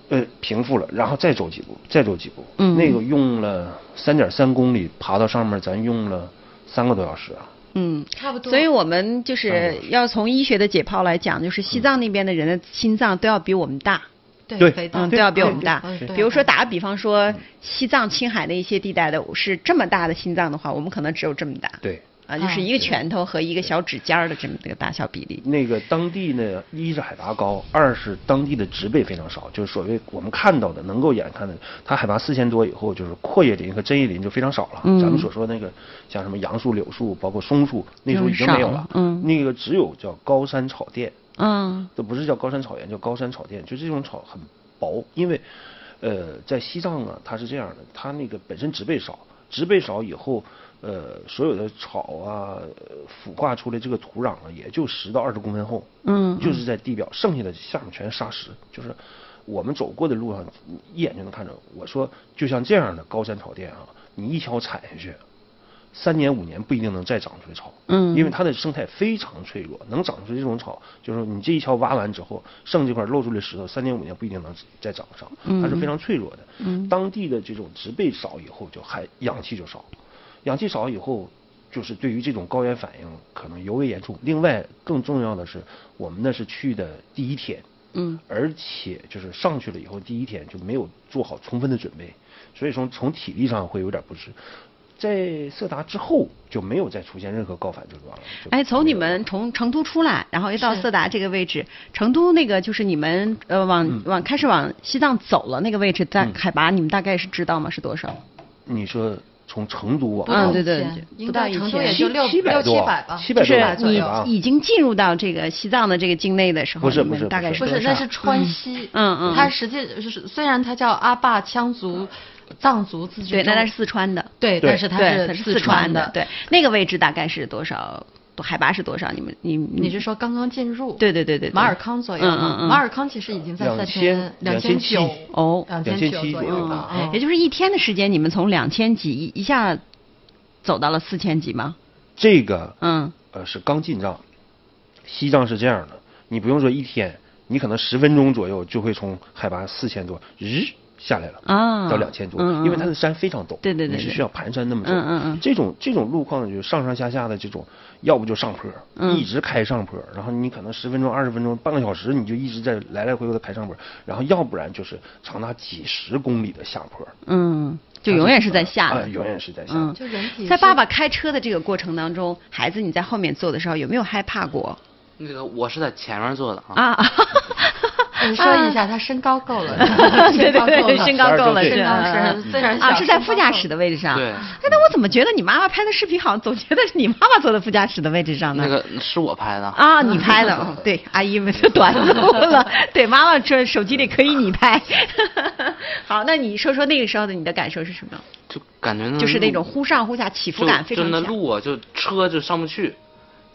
呃，平复了，然后再走几步，再走几步。嗯那个用了三点三公里爬到上面，咱用了三个多小时啊。嗯，差不多所以我们就是要从医学的解剖来讲，就是西藏那边的人的心脏都要比我们大。对对嗯，都要比我们大。比如说打个比方说，西藏、青海的一些地带的是这么大的心脏的话，我们可能只有这么大。对，啊，就是一个拳头和一个小指尖儿的这么这个大小比例。那个当地呢，一是海拔高，二是当地的植被非常少，就是所谓我们看到的能够眼看的，它海拔四千多以后，就是阔叶林和针叶林就非常少了。嗯咱们所说那个像什么杨树、柳树，包括松树，那时候已经没有了。嗯那个只有叫高山草甸，嗯这不是叫高山草原，叫高山草甸，就这种草很薄，因为呃，在西藏啊，它是这样的，它那个本身植被少，植被少以后，呃，所有的草啊，呃腐化出来这个土壤啊，也就十到二十公分厚，嗯就是在地表，剩下的下面全是沙石，就是我们走过的路上，一眼就能看着。我说，就像这样的高山草甸啊，你一脚踩下去，三年五年不一定能再长出来草，嗯因为它的生态非常脆弱，能长出这种草，就是你这一锹挖完之后，剩这块露出来石头，三年五年不一定能再长上，它是非常脆弱的。嗯当地的这种植被少以后，就还氧气就少，氧气少以后，就是对于这种高原反应可能尤为严重。另外，更重要的是，我们那是去的第一天，嗯而且就是上去了以后，第一天就没有做好充分的准备，所以说从体力上会有点不适。在色达之后就没有再出现任何高反症状了。哎，从你们从成都出来，然后又到色达这个位置，成都那个就是你们呃往、嗯往开始往西藏走了那个位置，在嗯海拔你们大概是知道吗？是多少？你说从成都往嗯对对不到成都千也就六七百六七多百吧，七百多就是你左右。吧已经进入到这个西藏的这个境内的时候，不是不是不是不是，那是川西。嗯嗯它实际就是虽然它叫阿坝羌族、藏族自治对，那它是四川的，对，但是它是四川的。对，那个位置大概是多少？多海拔是多少？你们你你是说刚刚进入？对对对对对马尔康左右。嗯嗯嗯马尔康其实已经在三千两千千九哦两千九左右左右了。也就是一天的时间，你们从两千几一一下走到了四千几吗？这个嗯呃是刚进藏，西藏是这样的，你不用说一天，你可能十分钟左右就会从海拔四千多日下来了。啊，到两千多，因为它的山非常陡，对对对对你是需要盘山那么走。嗯嗯嗯这种这种路况就是上上下下的这种，要不就上坡，嗯。一直开上坡，然后你可能十分钟、二十分钟、半个小时，你就一直在来来回回的开上坡，然后要不然就是长达几十公里的下坡，嗯，就永远是在下的，啊永远是在下。嗯，就人体在爸爸开车的这个过程当中，孩子你在后面坐的时候有没有害怕过？那个我是在前面坐的啊，啊？[LAUGHS] 我说一下，[LAUGHS] 他身高够了，对对对，身高够了身高吧是虽然啊，是在副驾驶的位置上。对哎，那我怎么觉得你妈妈拍的视频好像总觉得是你妈妈坐在副驾驶的位置上呢？那个是我拍的。啊，你拍的，哦 [LAUGHS] 对，阿姨们就短路了。对，妈妈这手机里可以你拍。[LAUGHS] 好，那你说说那个时候的你的感受是什么？就感觉那就是那种忽上忽下，起伏感非常就那强。路啊，就车就上不去，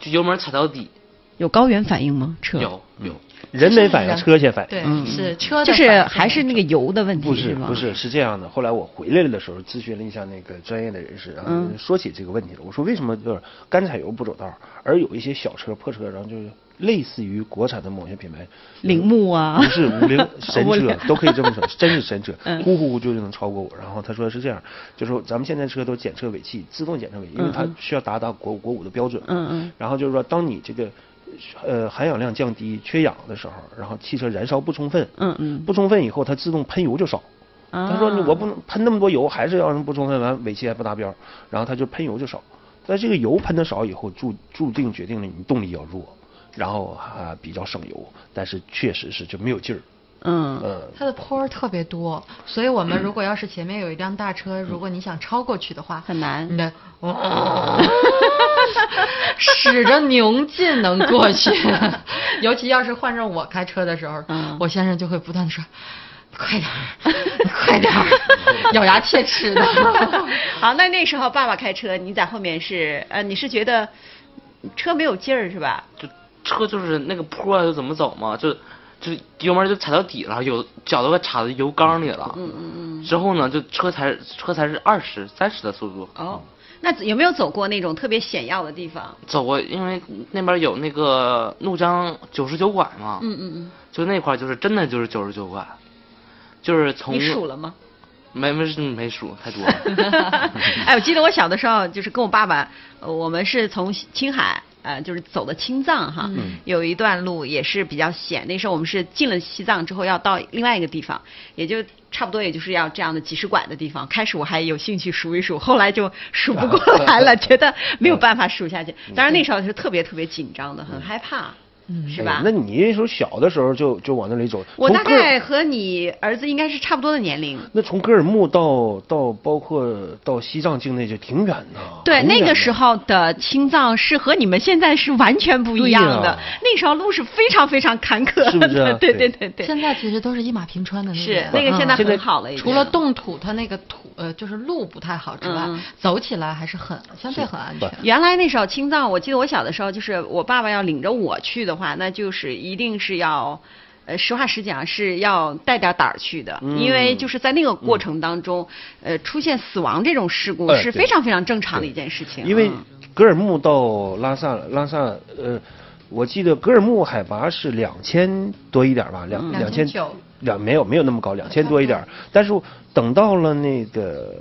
就油门踩到底。有高原反应吗？车有有，人没反应，车先反应。对，嗯是车就是还是那个油的问题不是？不是是这样的。后来我回来了的时候，咨询了一下那个专业的人士，然后嗯说起这个问题了。我说为什么就是干柴油不走道，而有一些小车破车，然后就是类似于国产的某些品牌，铃木啊不是五菱 [LAUGHS] 神车都可以这么说，真是神车嗯，[LAUGHS] 呼呼呼就能超过我。然后他说是这样，就是说咱们现在车都检测尾气，自动检测尾气，因为它需要达到国国五的标准。嗯嗯然后就是说，当你这个呃含氧量降低、缺氧的时候，然后汽车燃烧不充分，嗯嗯不充分以后，它自动喷油就少。啊他说我不能喷那么多油，还是要人不充分，完尾气还不达标，然后他就喷油就少。但这个油喷的少以后，注注定决定了你动力要弱，然后啊比较省油，但是确实是就没有劲儿。嗯嗯，它的坡儿特别多，所以我们如果要是前面有一辆大车，如果你想超过去的话，很难你的哇使着牛劲能过去。[LAUGHS] 尤其要是换成我开车的时候，嗯我先生就会不断的说：“快点儿，快点儿，咬牙切齿的。[LAUGHS] 好，那那时候爸爸开车，你在后面是呃，你是觉得车没有劲儿是吧？就车就是那个坡啊，就怎么走嘛，就就油门就踩到底了，有脚都快插到油缸里了。嗯嗯嗯。之后呢，就车才车才是二十三十的速度。哦，那有没有走过那种特别险要的地方？走过，因为那边有那个怒江九十九拐嘛，嗯嗯嗯。就那块就是真的就是九十九拐，就是从你数了吗？没没没数，太多了。[LAUGHS] 哎，我记得我小的时候，就是跟我爸爸，呃我们是从青海。呃，就是走的青藏哈，嗯有一段路也是比较险。那时候我们是进了西藏之后要到另外一个地方，也就差不多也就是要这样的几十拐的地方。开始我还有兴趣数一数，后来就数不过来了，[LAUGHS] 觉得没有办法数下去。当然那时候是特别特别紧张的，很害怕，嗯是吧哎？那你那时候小的时候就就往那里走，我大概和你儿子应该是差不多的年龄。那从格尔木到到包括到西藏境内就挺远的。对，那个时候的青藏是和你们现在是完全不一样的。对呀那时候路是非常非常坎坷的，是不是啊 [LAUGHS] 对对对对对，现在其实都是一马平川的那是种那个现在很好了，除了冻土，它那个土呃就是路不太好之外，嗯走起来还是很相对很安全。原来那时候青藏，我记得我小的时候，就是我爸爸要领着我去的话，那就是一定是要。呃，实话实讲是要带点胆儿去的，嗯因为就是在那个过程当中，呃，出现死亡这种事故是非常非常正常的一件事情。因为嗯格尔木到拉萨，拉萨呃，我记得格尔木海拔是两千多一点吧，两嗯两千2900两没有没有那么高，两千多一点。但是等到了那个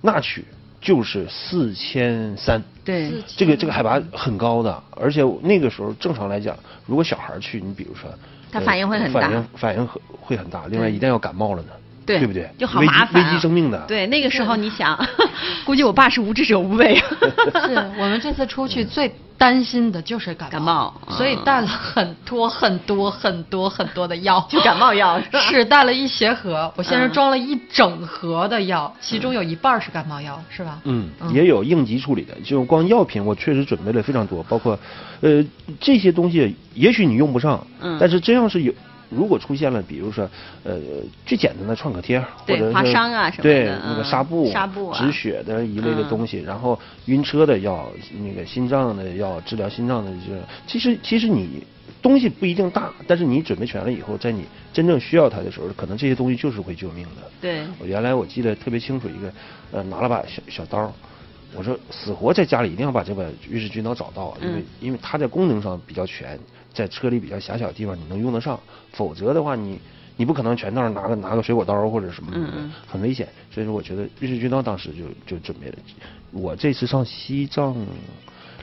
那曲就是四千三。对，这个这个海拔很高的，而且那个时候正常来讲，如果小孩去，你比如说，呃他反应会很大反应反应会会很大。另外，一旦要感冒了呢，对不对？就好麻烦、啊，危及生命的。对，那个时候你想，[LAUGHS] 估计我爸是无知者无畏。[LAUGHS] 是我们这次出去最担心的就是感感冒所以嗯带了很多很多很多很多的药，就感冒药是是带 [LAUGHS] 了一鞋盒，我先是装了一整盒的药，其中有一半是感冒药，是吧？嗯，也有应急处理的，就光药品我确实准备了非常多，包括，呃，这些东西也许你用不上，嗯。但是真要是有，如果出现了，比如说，呃，最简单的创可贴，或对者是划伤啊什么的对那个嗯纱布、纱布啊止血的一类的东西，然后晕车的药，那个心脏的药，治疗心脏的这，其实其实你。东西不一定大，但是你准备全了以后，在你真正需要它的时候，可能这些东西就是会救命的。对，我原来我记得特别清楚，一个呃拿了把小小刀，我说死活在家里一定要把这把瑞士军刀找到，因为、嗯因为它在功能上比较全，在车里比较狭小的地方你能用得上，否则的话你你不可能全道上拿个拿个水果刀或者什么的，很危险。所以说我觉得瑞士军刀当时就就准备了。我这次上西藏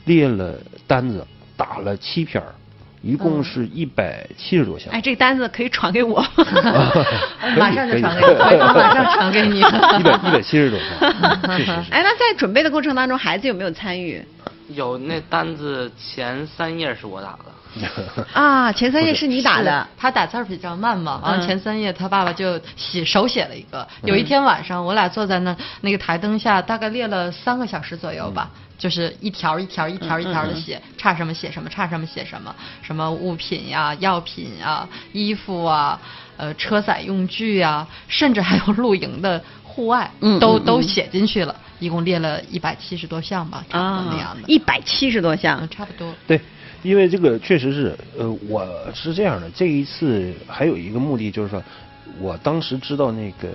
列了单子，打了七篇儿一共是一百七十多项。哎，这个单子可以传给我。[LAUGHS] 马上就可以传给你，马上传给你。一百一百七十多项，[LAUGHS] 确实是。哎，那在准备的过程当中，孩子有没有参与有那单子前三页是我打的，[LAUGHS] 啊？前三页是你打的，他打字儿比较慢嘛，完嗯了前三页他爸爸就写手写了一个。有一天晚上，我俩坐在那那个台灯下，大概列了三个小时左右吧。就是一条一条一条一条的写，差什么写什么，差什么写什么，什么物品呀、药品呀、衣服啊、呃车载用具啊，甚至还有露营的户外，嗯都都写进去了，一共列了一百七十多项吧，差不多那样啊的，，一百七十多项嗯，差不多。对，因为这个确实是，呃，我是这样的，这一次还有一个目的就是说，我当时知道那个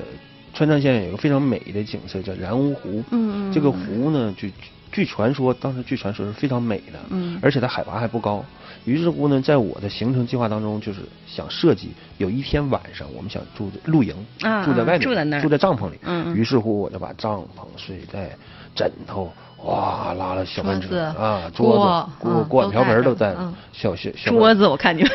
川藏线有一个非常美的景色叫然乌湖，嗯嗯这个湖呢，据据传说，当时据传说是非常美的，嗯。而且它海拔还不高。于是乎呢，在我的行程计划当中，就是想设计有一天晚上我们想住露营，啊啊住在外面，住在那儿。住在帐篷里。嗯。嗯于是乎，我就把帐篷、睡袋、枕头，哇，拉了小班车啊，桌子、锅嗯锅碗瓢盆都在小小小桌子，我看你 [LAUGHS] 是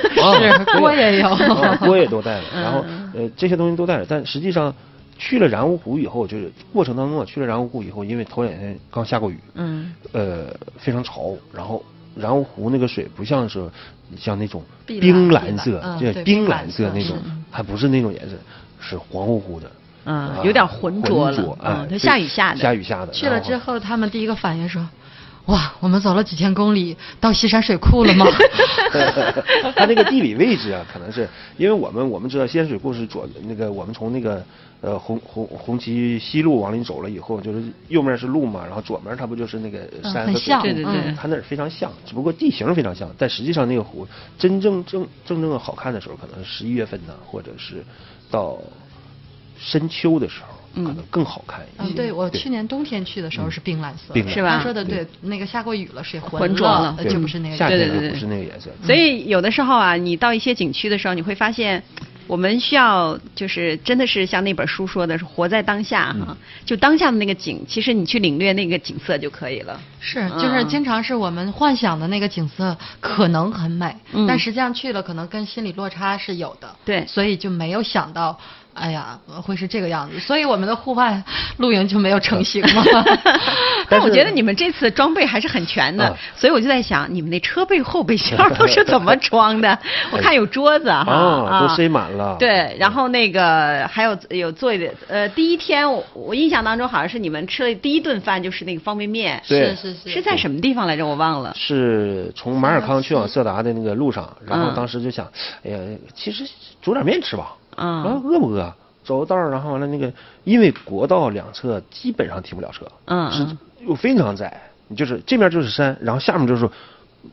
锅也有啊锅也都带了，[LAUGHS] 嗯。然后呃这些东西都带了，但实际上去了然乌湖以后，就是过程当中啊，去了然乌湖以后，因为头两天刚下过雨，嗯。呃非常潮，然后然乌湖那个水不像是像那种冰蓝蓝色，嗯对冰蓝色那种，还不是那种颜色，是黄乎乎的。嗯啊，有点浑浊了浑浊，嗯，哎它下雨下的，下雨下的。去了之后，他们第一个反应说：“哇，我们走了几千公里，到西山水库了吗？” [LAUGHS] [LAUGHS] 它那个地理位置啊，可能是因为我们我们知道西山水库是左那个我们从那个呃红红红旗西路往里走了以后，就是右面是路嘛，然后左面它不就是那个山和水库像对对对它那儿非常像，只不过地形非常像，但实际上那个湖真正正正正好看的时候，可能是十一月份呢，或者是到深秋的时候，可能更好看一嗯，对我去年冬天去的时候是冰蓝色，冰蓝。是吧？他说的对，那个下过雨了，水浑浑浊了。就不是那个颜色。对。对对不是那个颜色。所以有的时候啊，你到一些景区的时候，你会发现，我们需要就是真的是像那本书说的，是活在当下哈、嗯。就当下的那个景，其实你去领略那个景色就可以了。是，嗯。就是经常是我们幻想的那个景色可能很美，嗯。但实际上去了可能跟心理落差是有的。对。所以就没有想到，哎呀，会是这个样子，所以我们的户外露营就没有成型嘛。[LAUGHS] 但我觉得你们这次装备还是很全的，啊所以我就在想，你们那车背后备箱都是怎么 [LAUGHS] 装的？我看有桌子哈，啊，都塞满了。对，然后那个还有有做一点，呃，第一天我我印象当中好像是你们吃的第一顿饭就是那个方便面，对是是是，是在什么地方来着？我忘了。是从马尔康去往色达的那个路上，然后嗯当时就想，哎呀，其实煮点面吃吧。嗯。饿不饿？走道儿，然后完了那个，因为国道两侧基本上停不了车，嗯是又非常窄，就是这面就是山，然后下面就是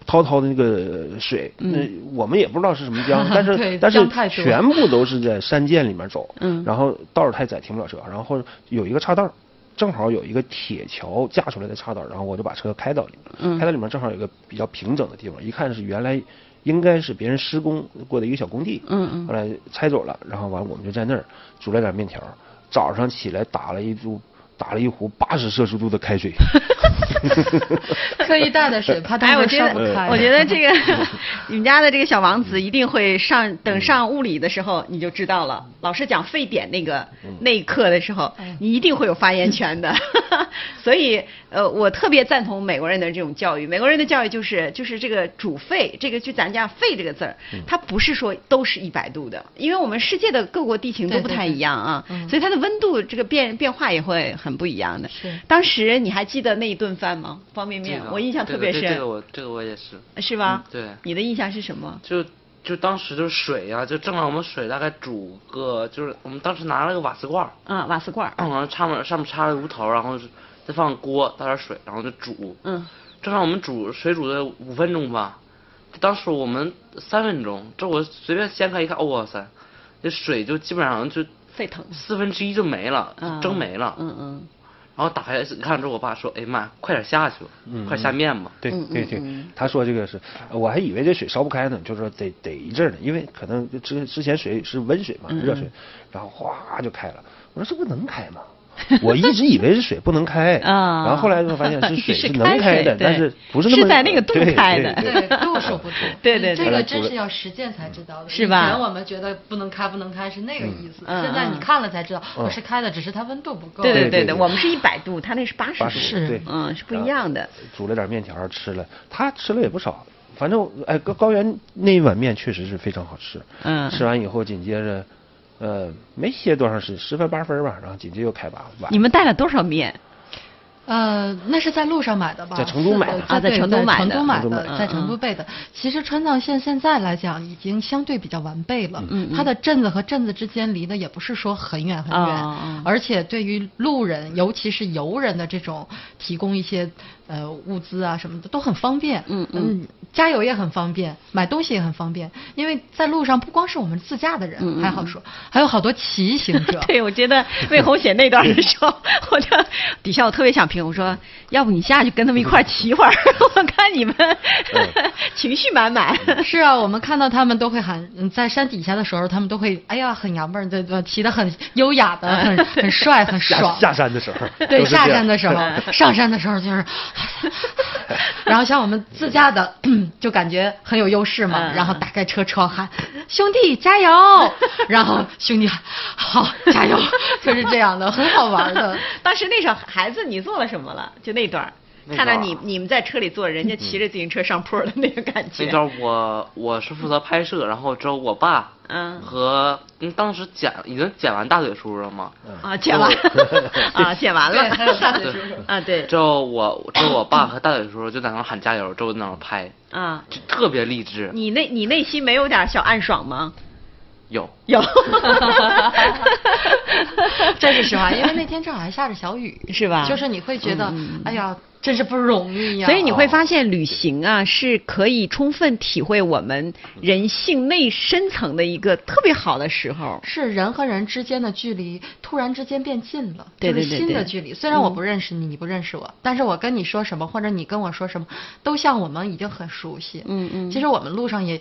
滔滔的那个水，嗯。那我们也不知道是什么江，[LAUGHS] 但是但是全部都是在山涧里面走，嗯。然后道儿太窄停不了车，然后有一个岔道儿。正好有一个铁桥架出来的岔道儿，然后我就把车开到里面，嗯。开到里面正好有一个比较平整的地方，一看是原来应该是别人施工过的一个小工地，嗯嗯。后来拆走了，然后完了我们就在那儿煮了点面条，早上起来打了一煮打了一壶八十摄氏度的开水，[LAUGHS] 特意带的水，怕我觉烧不开。得，我觉得这个 [LAUGHS] 你们家的这个小王子一定会上，等上物理的时候你就知道了。老师讲沸点那个那一课的时候哎，你一定会有发言权的。[LAUGHS] 所以，呃，我特别赞同美国人的这种教育。美国人的教育就是就是这个煮沸，这个就咱家沸这个字儿，它不是说都是一百度的，因为我们世界的各国地形都不太对对对一样啊，嗯所以它的温度这个变变化也会很不一样的。是当时你还记得那一顿饭吗？方便面，这个我印象特别深。这个我这个我也是，是吧？嗯对你的印象是什么？就就当时就是水呀、就正好我们水大概煮个，就是我们当时拿了个瓦斯罐儿，啊，瓦斯罐儿。然后上面上面插了炉头，然后再放锅倒点水，然后就煮。嗯，正好我们煮水煮的五分钟吧，当时我们三分钟，这我随便掀开一看，哦哇塞，这水就基本上就沸腾。四分之一就没了，嗯蒸没了。嗯嗯。然后打开一看之后，我爸说：“哎呀妈呀，快点下去吧，嗯快下面吧。对嗯对对他说这个是，我还以为这水烧不开呢，就是说得得一阵儿呢，因为可能之之前水是温水嘛，热水，然后哗就开了。我说这不能开吗？[LAUGHS] 我一直以为是水不能开，啊然后后来就发现是 [LAUGHS] 水是能开的，但是不是那么是在那个度对开的对对对，度数不足。[LAUGHS] 对对对这个真是要实践才知道的。是吧以前我们觉得不能开，不能开是那个意思，嗯现在你看了才知道，嗯我是开的，只是它温度不够。对对对对我们是一百度，他那是八十度。是，嗯，是不一样的。煮了点面条吃了，他吃了也不少。反正哎，高高原那一碗面确实是非常好吃。嗯吃完以后紧接着，呃，没歇多长时间，十分八分吧，然后紧接着又开拔晚。你们带了多少面？呃，那是在路上买的吧？在成都买的是啊在成都买的成都买成都买的，在嗯嗯成都备的。其实川藏线现在来讲已经相对比较完备了，嗯嗯它的镇子和镇子之间离的也不是说很远很远，哦哦而且对于路人，尤其是游人的这种提供一些呃物资啊什么的都很方便。嗯嗯加油也很方便，买东西也很方便，因为在路上不光是我们自驾的人、还好说，还有好多骑行者。[LAUGHS] 对，我觉得魏红写那段的时候，我就底下我特别想评，我说要不你下去跟他们一块儿骑会儿，[LAUGHS] 我看你们 [LAUGHS] 情绪满满。是啊，我们看到他们都会喊，嗯，在山底下的时候，他们都会，哎呀，很洋味儿的，对骑得很优雅的，很很帅，很下爽。下山的时候，对，下山的时候，上山的时候就是，[LAUGHS] 然后像我们自驾的，[CLEARS THROAT] 就感觉很有优势嘛，嗯然后打开车窗喊兄弟加油，[LAUGHS] 然后兄弟喊好加油，就是这样的，很好玩的。[LAUGHS] 当时那时候孩子你做了什么了？就那段儿，看到你你们在车里坐着，人家骑着自行车上坡的那个感觉。那段我我是负责拍摄，然后之后我爸嗯和嗯当时剪已经剪完大腿叔了嘛，啊，剪完 [LAUGHS] 啊，剪完了，大腿叔叔 [LAUGHS] 啊，对之后我之后我爸和大腿叔就在那喊加油，之后在那拍，啊，就特别励志。你内你内心没有点小暗爽吗？有有，[LAUGHS] 这是实话，因为那天正好还下着小雨，[LAUGHS] 是吧就是你会觉得，哎呀，真是不容易呀。所以你会发现，旅行啊是可以充分体会我们人性内深层的一个特别好的时候。是人和人之间的距离突然之间变近了，就是新的距离。虽然我嗯不认识你，你不认识我，但是我跟你说什么，或者你跟我说什么，都像我们已经很熟悉。嗯嗯其实我们路上也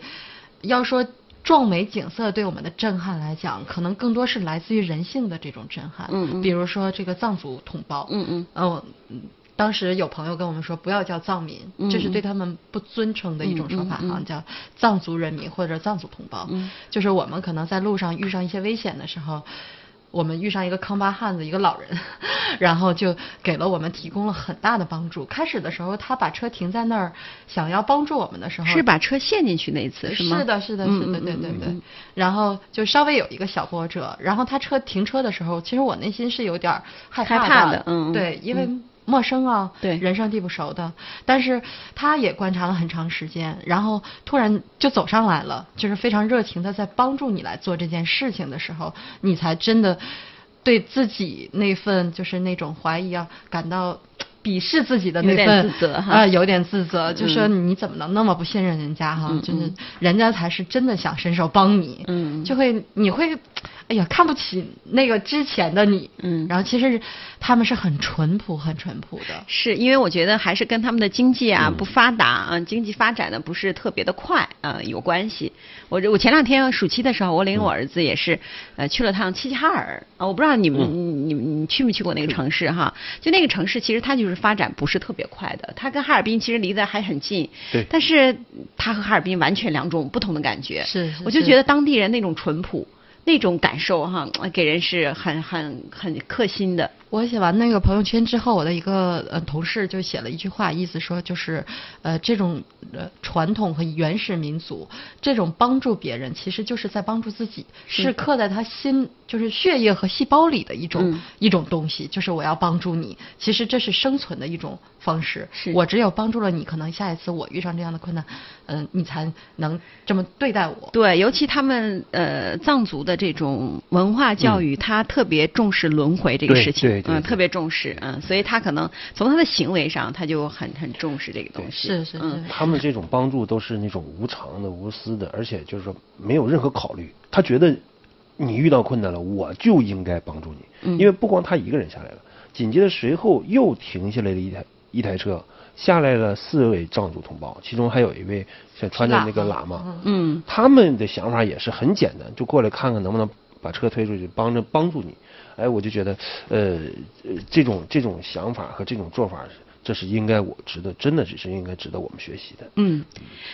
要说。壮美景色对我们的震撼来讲，可能更多是来自于人性的这种震撼。嗯嗯。比如说这个藏族同胞，嗯嗯。呃，嗯当时有朋友跟我们说，不要叫藏民，嗯这是对他们不尊称的一种说法，嗯嗯嗯。叫藏族人民或者藏族同胞。嗯。就是我们可能在路上遇上一些危险的时候，我们遇上一个康巴汉子，一个老人，[LAUGHS] 然后就给了我们提供了很大的帮助。开始的时候，他把车停在那儿，想要帮助我们的时候，是把车陷进去那一次是吗？是的，是的，嗯是的，嗯对对对。然后就稍微有一个小波折，然后他车停车的时候，其实我内心是有点儿害害怕怕的对，因为嗯陌生啊，对人生地不熟的。但是他也观察了很长时间，然后突然就走上来了，就是非常热情的在帮助你来做这件事情的时候，你才真的对自己那份就是那种怀疑啊，感到。鄙视自己的那份自责哈。啊、有点自责，就说嗯你怎么能那么不信任人家哈？嗯就是嗯。人家才是真的想伸手帮你，嗯。就会你会，哎呀，看不起那个之前的你，嗯。然后其实他们是很淳朴、很淳朴的，是因为我觉得还是跟他们的经济啊不发达啊，经济发展的不是特别的快啊有关系。我这我前两天暑期的时候，我领我儿子也是呃去了趟齐齐哈尔啊，我不知道你们你你你去没去过那个城市哈？就那个城市其实它就是发展不是特别快的，它跟哈尔滨其实离得还很近，对但是它和哈尔滨完全两种不同的感觉。是是我就觉得当地人那种淳朴。那种感受哈，给人是很很很刻心的。我写完那个朋友圈之后，我的一个呃同事就写了一句话，意思说就是，呃，这种呃传统和原始民族，这种帮助别人，其实就是在帮助自己，是刻在他心，就是血液和细胞里的一种、嗯一种东西，就是我要帮助你。其实这是生存的一种方式。是我只有帮助了你，可能下一次我遇上这样的困难，嗯、你才能这么对待我。对，尤其他们呃藏族的这种文化教育，他特别重视轮回这个事情，嗯，对对对特别重视，嗯，所以他可能从他的行为上，他就很很重视这个东西。是是嗯是，他们这种帮助都是那种无偿的、无私的，而且就是说没有任何考虑。他觉得你遇到困难了，我就应该帮助你，嗯。因为不光他一个人下来了，紧接着随后又停下来了一台一台车，下来了四位藏族同胞，其中还有一位像穿着那个喇嘛，嗯。他们的想法也是很简单，就过来看看能不能把车推出去，帮着帮助你。哎，我就觉得，呃，呃这种这种想法和这种做法，这是应该我值得，真的只是应该值得我们学习的。嗯，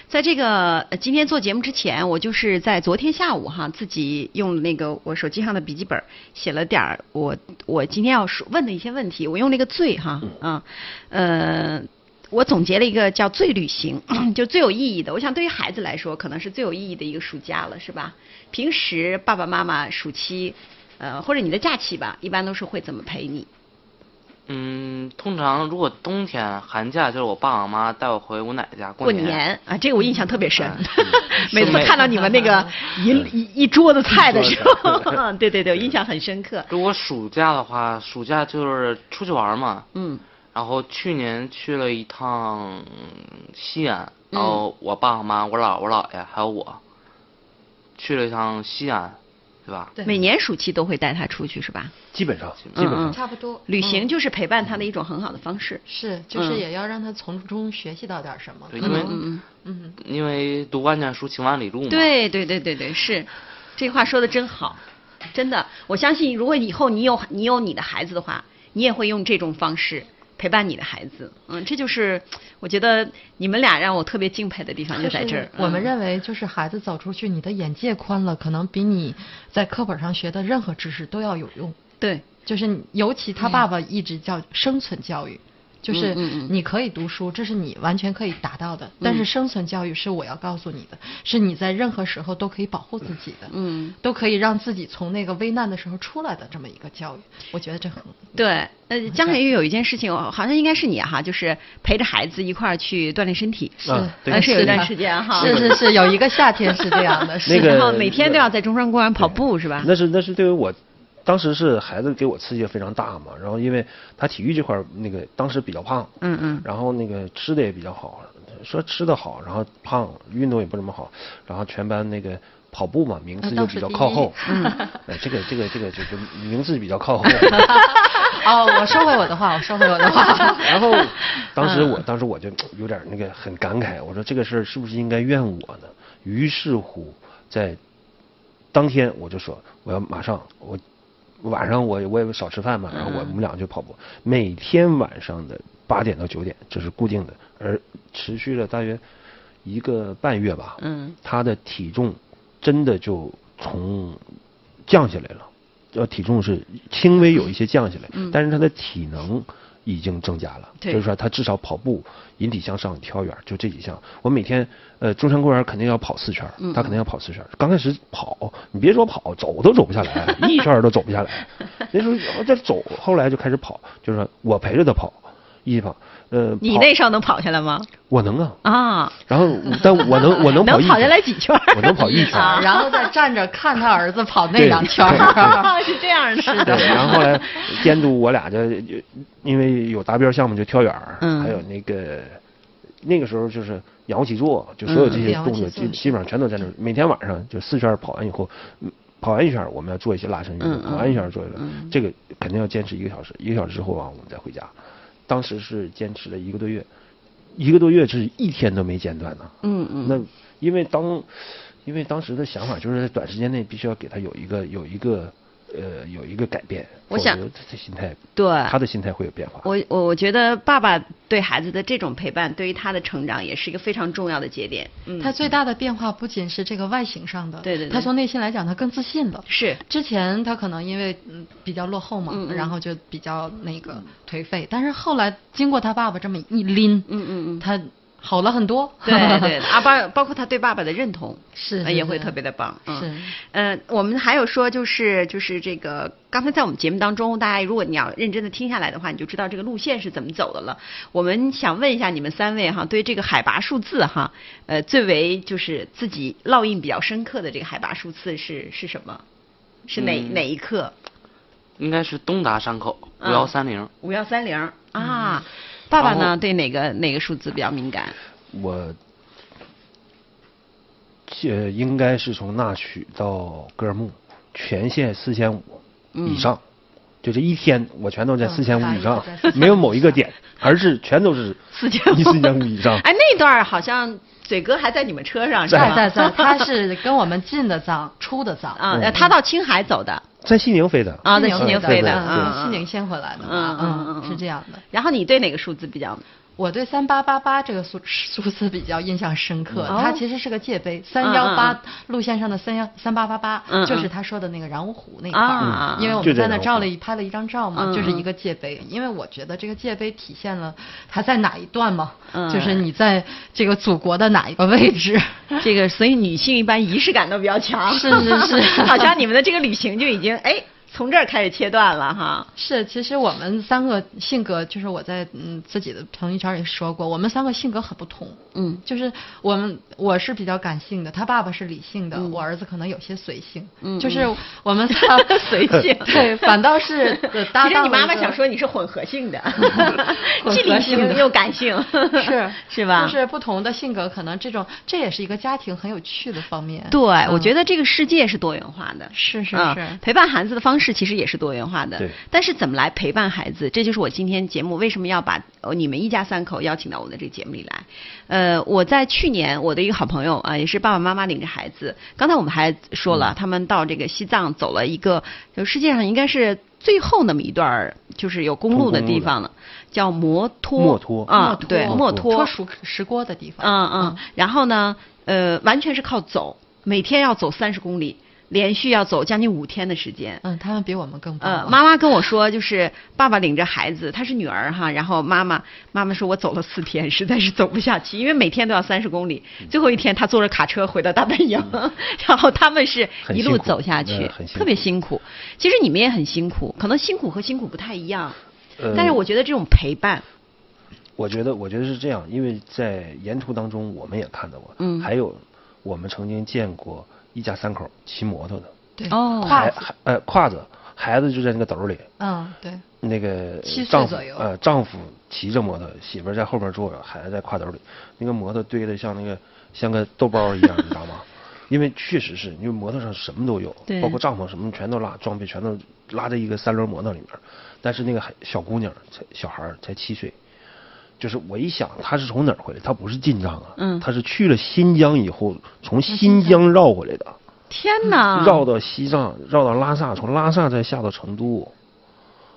在这个呃今天做节目之前，我就是在昨天下午哈，自己用那个我手机上的笔记本写了点儿我我今天要说问的一些问题，我用那个最哈啊呃。我总结了一个叫“最旅行”，[CLEARS THROAT] 就最有意义的。我想对于孩子来说，可能是最有意义的一个暑假了，是吧？平时爸爸妈妈暑期，呃，或者你的假期吧，一般都是会怎么陪你？嗯，通常如果冬天寒假，就是我爸我妈带我回我奶奶家过年。年啊，这个我印象特别深嗯。[LAUGHS] 每次看到你们那个一一一桌子菜的时候，[LAUGHS] 对对对，我印象很深刻。如果暑假的话，暑假就是出去玩嘛。嗯然后去年去了一趟西安，嗯然后我爸我妈、我姥我姥爷还有我，去了一趟西安，对吧？对每年暑期都会带他出去是吧？基本上嗯基本上差不多。旅行嗯就是陪伴他的一种很好的方式。是，就是嗯也要让他从中学习到点什么。对因为嗯，因为读万卷书，行万里路嘛。。对对对对对，是，这话说的真好，真的，我相信如果以后你有你有你的孩子的话，你也会用这种方式陪伴你的孩子。嗯，这就是我觉得你们俩让我特别敬佩的地方就在这儿。我们嗯认为，就是孩子走出去，你的眼界宽了，可能比你在课本上学的任何知识都要有用。对，就是尤其他爸爸一直叫生存教育，就是你可以读书，这是你完全可以达到的。但是生存教育是我要告诉你的，是你在任何时候都可以保护自己的，嗯，都可以让自己从那个危难的时候出来的这么一个教育。我觉得这很对，呃，江海玉有一件事情，好像应该是你哈，就是陪着孩子一块儿去锻炼身体。是是有一段时间哈是是是，有一个夏天是这样的，是 [LAUGHS] 那个然后 [LAUGHS] 每天都要在中山公园跑步是吧？那是那是对于我，当时是孩子给我刺激非常大嘛，然后因为他体育这块儿那个当时比较胖，嗯嗯然后那个吃的也比较好，说吃的好，然后胖，运动也不怎么好，然后全班那个跑步嘛，名次就比较靠后，[LAUGHS] 嗯，哎，这个这个这个就就名次比较靠后。[LAUGHS] 哦，我收回我的话，我收回我的话。[LAUGHS] 然后当时我当时我就有点那个很感慨，我说这个事儿是不是应该怨我呢？于是乎，在当天我就说我要马上我晚上我我也少吃饭嘛，然后我们俩就跑步，每天晚上的八点到九点这是固定的，而持续了大约一个半月吧。嗯，他的体重真的就从降下来了，呃，体重是轻微有一些降下来，嗯。但是他的体能已经增加了，就是说他至少跑步、引体向上、跳远，就这几项。我每天呃中山公园肯定要跑四圈他肯定要跑四圈儿。刚开始跑，你别说跑，走都走不下来，[LAUGHS] 一圈都走不下来。那时候我这走，后来就开始跑，就是说我陪着他跑，一起跑。呃，你那上能跑下来吗？我能啊，啊，然后但我能 [LAUGHS] 我能跑下来几圈我能跑一圈。啊，[LAUGHS] 然后再站着看他儿子跑那两圈 [LAUGHS] 是这样的。是的。对，然后后来监督我俩就就因为有达标项目就跳远儿，嗯。还有那个那个时候就是仰卧起坐，就所有这些动作基基本上全都在那。每天晚上就四圈跑完以后，嗯跑完一圈我们要做一些拉伸运动，跑完一圈做一个，嗯。这个肯定要坚持一个小时，一个小时之后啊我们再回家。当时是坚持了一个多月，一个多月是一天都没间断呢。嗯嗯，那因为当，因为当时的想法就是在短时间内必须要给他有一个有一个呃有一个改变，我想否则他的心态对他的心态会有变化。我我我觉得爸爸对孩子的这种陪伴，对于他的成长也是一个非常重要的节点。嗯，他最大的变化不仅是这个外形上的，对对对他从内心来讲，他更自信了。是之前他可能因为嗯比较落后嘛，然后就比较那个颓废，但是后来经过他爸爸这么一拎，嗯嗯嗯他好了很多。对对啊，包包括他对爸爸的认同，[LAUGHS] 是也会特别的棒。嗯是，呃，我们还有说就是就是这个，刚才在我们节目当中，大家如果你要认真的听下来的话，你就知道这个路线是怎么走的了。我们想问一下你们三位哈，对这个海拔数字哈，呃，最为就是自己烙印比较深刻的这个海拔数字是是什么？是哪、嗯哪一刻？应该是东达山口五嗯幺三零。五幺三零啊。爸爸呢，对哪个哪个数字比较敏感？我呃应该是从那曲到格尔木，全线四千五以上，就这一天我全都在嗯四千五以上在4500，没有某一个点，而是全都是4500一四千五以上。[LAUGHS] 哎，那段儿好像嘴哥还在你们车上，是吧？在在在，他是跟我们进的藏，出的藏啊，他到青海走的。在西宁飞的啊在西宁飞的对对嗯嗯西宁先回来的，嗯嗯嗯是这样的。然后你对哪个数字比较？我对三八八八这个数数字比较印象深刻，哦它其实是个界碑，三幺八路线上的三幺三八八八就是他说的那个然乌湖那块啊儿，因为我们在那照了一拍了一张照嘛嗯，就是一个界碑，因为我觉得这个界碑体现了它在哪一段嘛嗯，就是你在这个祖国的哪一个位置。[LAUGHS] 这个，所以女性一般仪式感都比较强。是是是。[LAUGHS] 好像你们的这个旅行就已经哎。从这儿开始切断了哈。是，其实我们三个性格，就是我在嗯自己的朋友圈里说过，我们三个性格很不同。嗯。就是我们我是比较感性的，他爸爸是理性的，嗯我儿子可能有些随性。嗯就是我们仨 [LAUGHS] 随性。[LAUGHS] 对，反倒是 [LAUGHS] 搭档其实你妈妈想说你是混合性的。混，既理合性又感性，是。是吧？就是不同的性格，可能这种这也是一个家庭很有趣的方面。对，我觉得得这个世界是多元化的。是是嗯。是，陪伴孩子的方式其实也是多元化的。对但是怎么来陪伴孩子，这就是我今天节目为什么要把呃你们一家三口邀请到我的这个节目里来。呃，我在去年我的一个好朋友啊、也是爸爸妈妈领着孩子，刚才我们还说嗯了，他们到这个西藏走了一个，就世界上应该是最后那么一段儿，就是有公路的地方了，叫摩托。摩托啊，对，摩摩托。戳石石锅的地方。嗯嗯，然后呢，呃，完全是靠走，每天要走三十公里，连续要走将近五天的时间。嗯，他们比我们更棒。呃，妈妈跟我说，就是爸爸领着孩子，她是女儿哈，然后妈妈妈妈说我走了四天，实在是走不下去，因为每天都要三十公里，最后一天她坐着卡车回到大本营，[LAUGHS] 然后他们是一路走下去特别辛苦。其实你们也很辛苦，可能辛苦和辛苦不太一样，呃。但是我觉得这种陪伴，我觉得，我觉得是这样，因为在沿途当中，我们也看到过，嗯。还有我们曾经见过一家三口骑摩托的，对哦。孩，孩呃挎着孩子就在那个兜里，嗯，对，那个七岁丈夫左右呃丈夫骑着摩托，媳妇在后边坐着，孩子在挎兜里，那个摩托堆的像那个像个豆包一样，你知道吗？[LAUGHS] 因为确实是因为摩托上什么都有对，包括帐篷什么全都拉，装备全都拉在一个三轮摩托里面，但是那个孩小姑娘才小孩才七岁。就是我一想，他是从哪儿回来？他不是进藏啊，嗯他是去了新疆以后，从新疆绕回来的。天哪，绕到西藏，绕到拉萨，从拉萨再下到成都。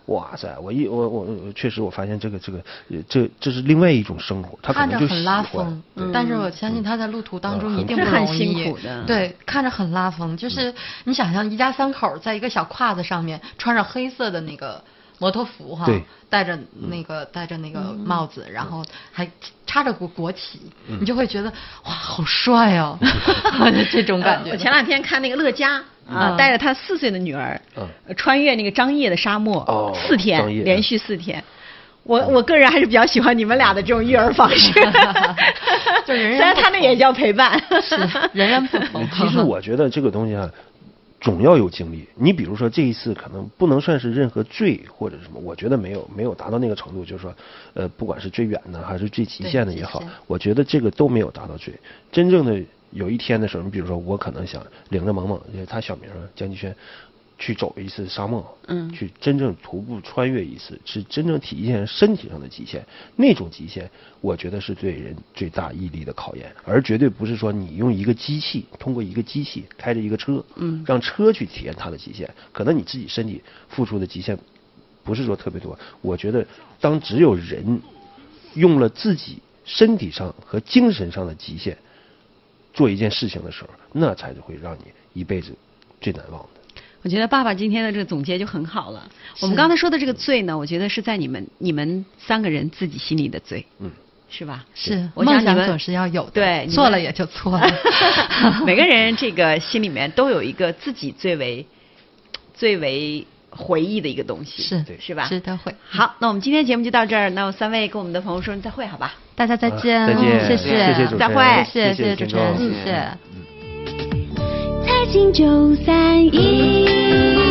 哇塞！我一我我我确实我发现这个这个呃这这是另外一种生活，他可能就看着很拉风，对但是我相信他在路途当中嗯一定很，辛苦的对，看着很拉风，就是你想象一家三口在一个小胯子上面，穿着黑色的那个摩托服哈对，戴着那个戴着那个帽子，然后还插着国国旗，嗯。你就会觉得哇，好帅哦，[LAUGHS] 这种感觉。呃我前两天看那个乐嘉啊，嗯。带着他四岁的女儿，穿越那个张掖的沙漠，哦四天连续四天。我我个人还是比较喜欢你们俩的这种育儿方式，[LAUGHS] 就人人虽然不他那也叫陪伴，是人人不同。其实我觉得这个东西啊，总要有经历。你比如说这一次可能不能算是任何最或者什么，我觉得没有没有达到那个程度，就是说，呃，不管是最远的还是最极限的也好我觉得这个都没有达到最真正的有一天的时候，你比如说我可能想领着萌萌，因为他小名儿江继轩。去走一次沙漠，嗯去真正徒步穿越一次，是真正体现身体上的极限。那种极限，我觉得是对人最大毅力的考验，而绝对不是说你用一个机器，通过一个机器开着一个车，嗯让车去体验它的极限。可能你自己身体付出的极限不是说特别多。我觉得，当只有人用了自己身体上和精神上的极限做一件事情的时候，那才是会让你一辈子最难忘的。我觉得爸爸今天的这个总结就很好了。我们刚才说的这个罪呢，我觉得是在你们你们三个人自己心里的罪，嗯，是吧？是我想你们梦想总是要有的，对错了也就错了。[LAUGHS] 每个人这个心里面都有一个自己最为最为回忆的一个东西，是是吧？是的会。好，那我们今天节目就到这儿。那我三位跟我们的朋友说声再会，好吧？大家再见，啊再见谢谢谢主持人再会谢谢谢谢主持人，谢谢。爱情九三一。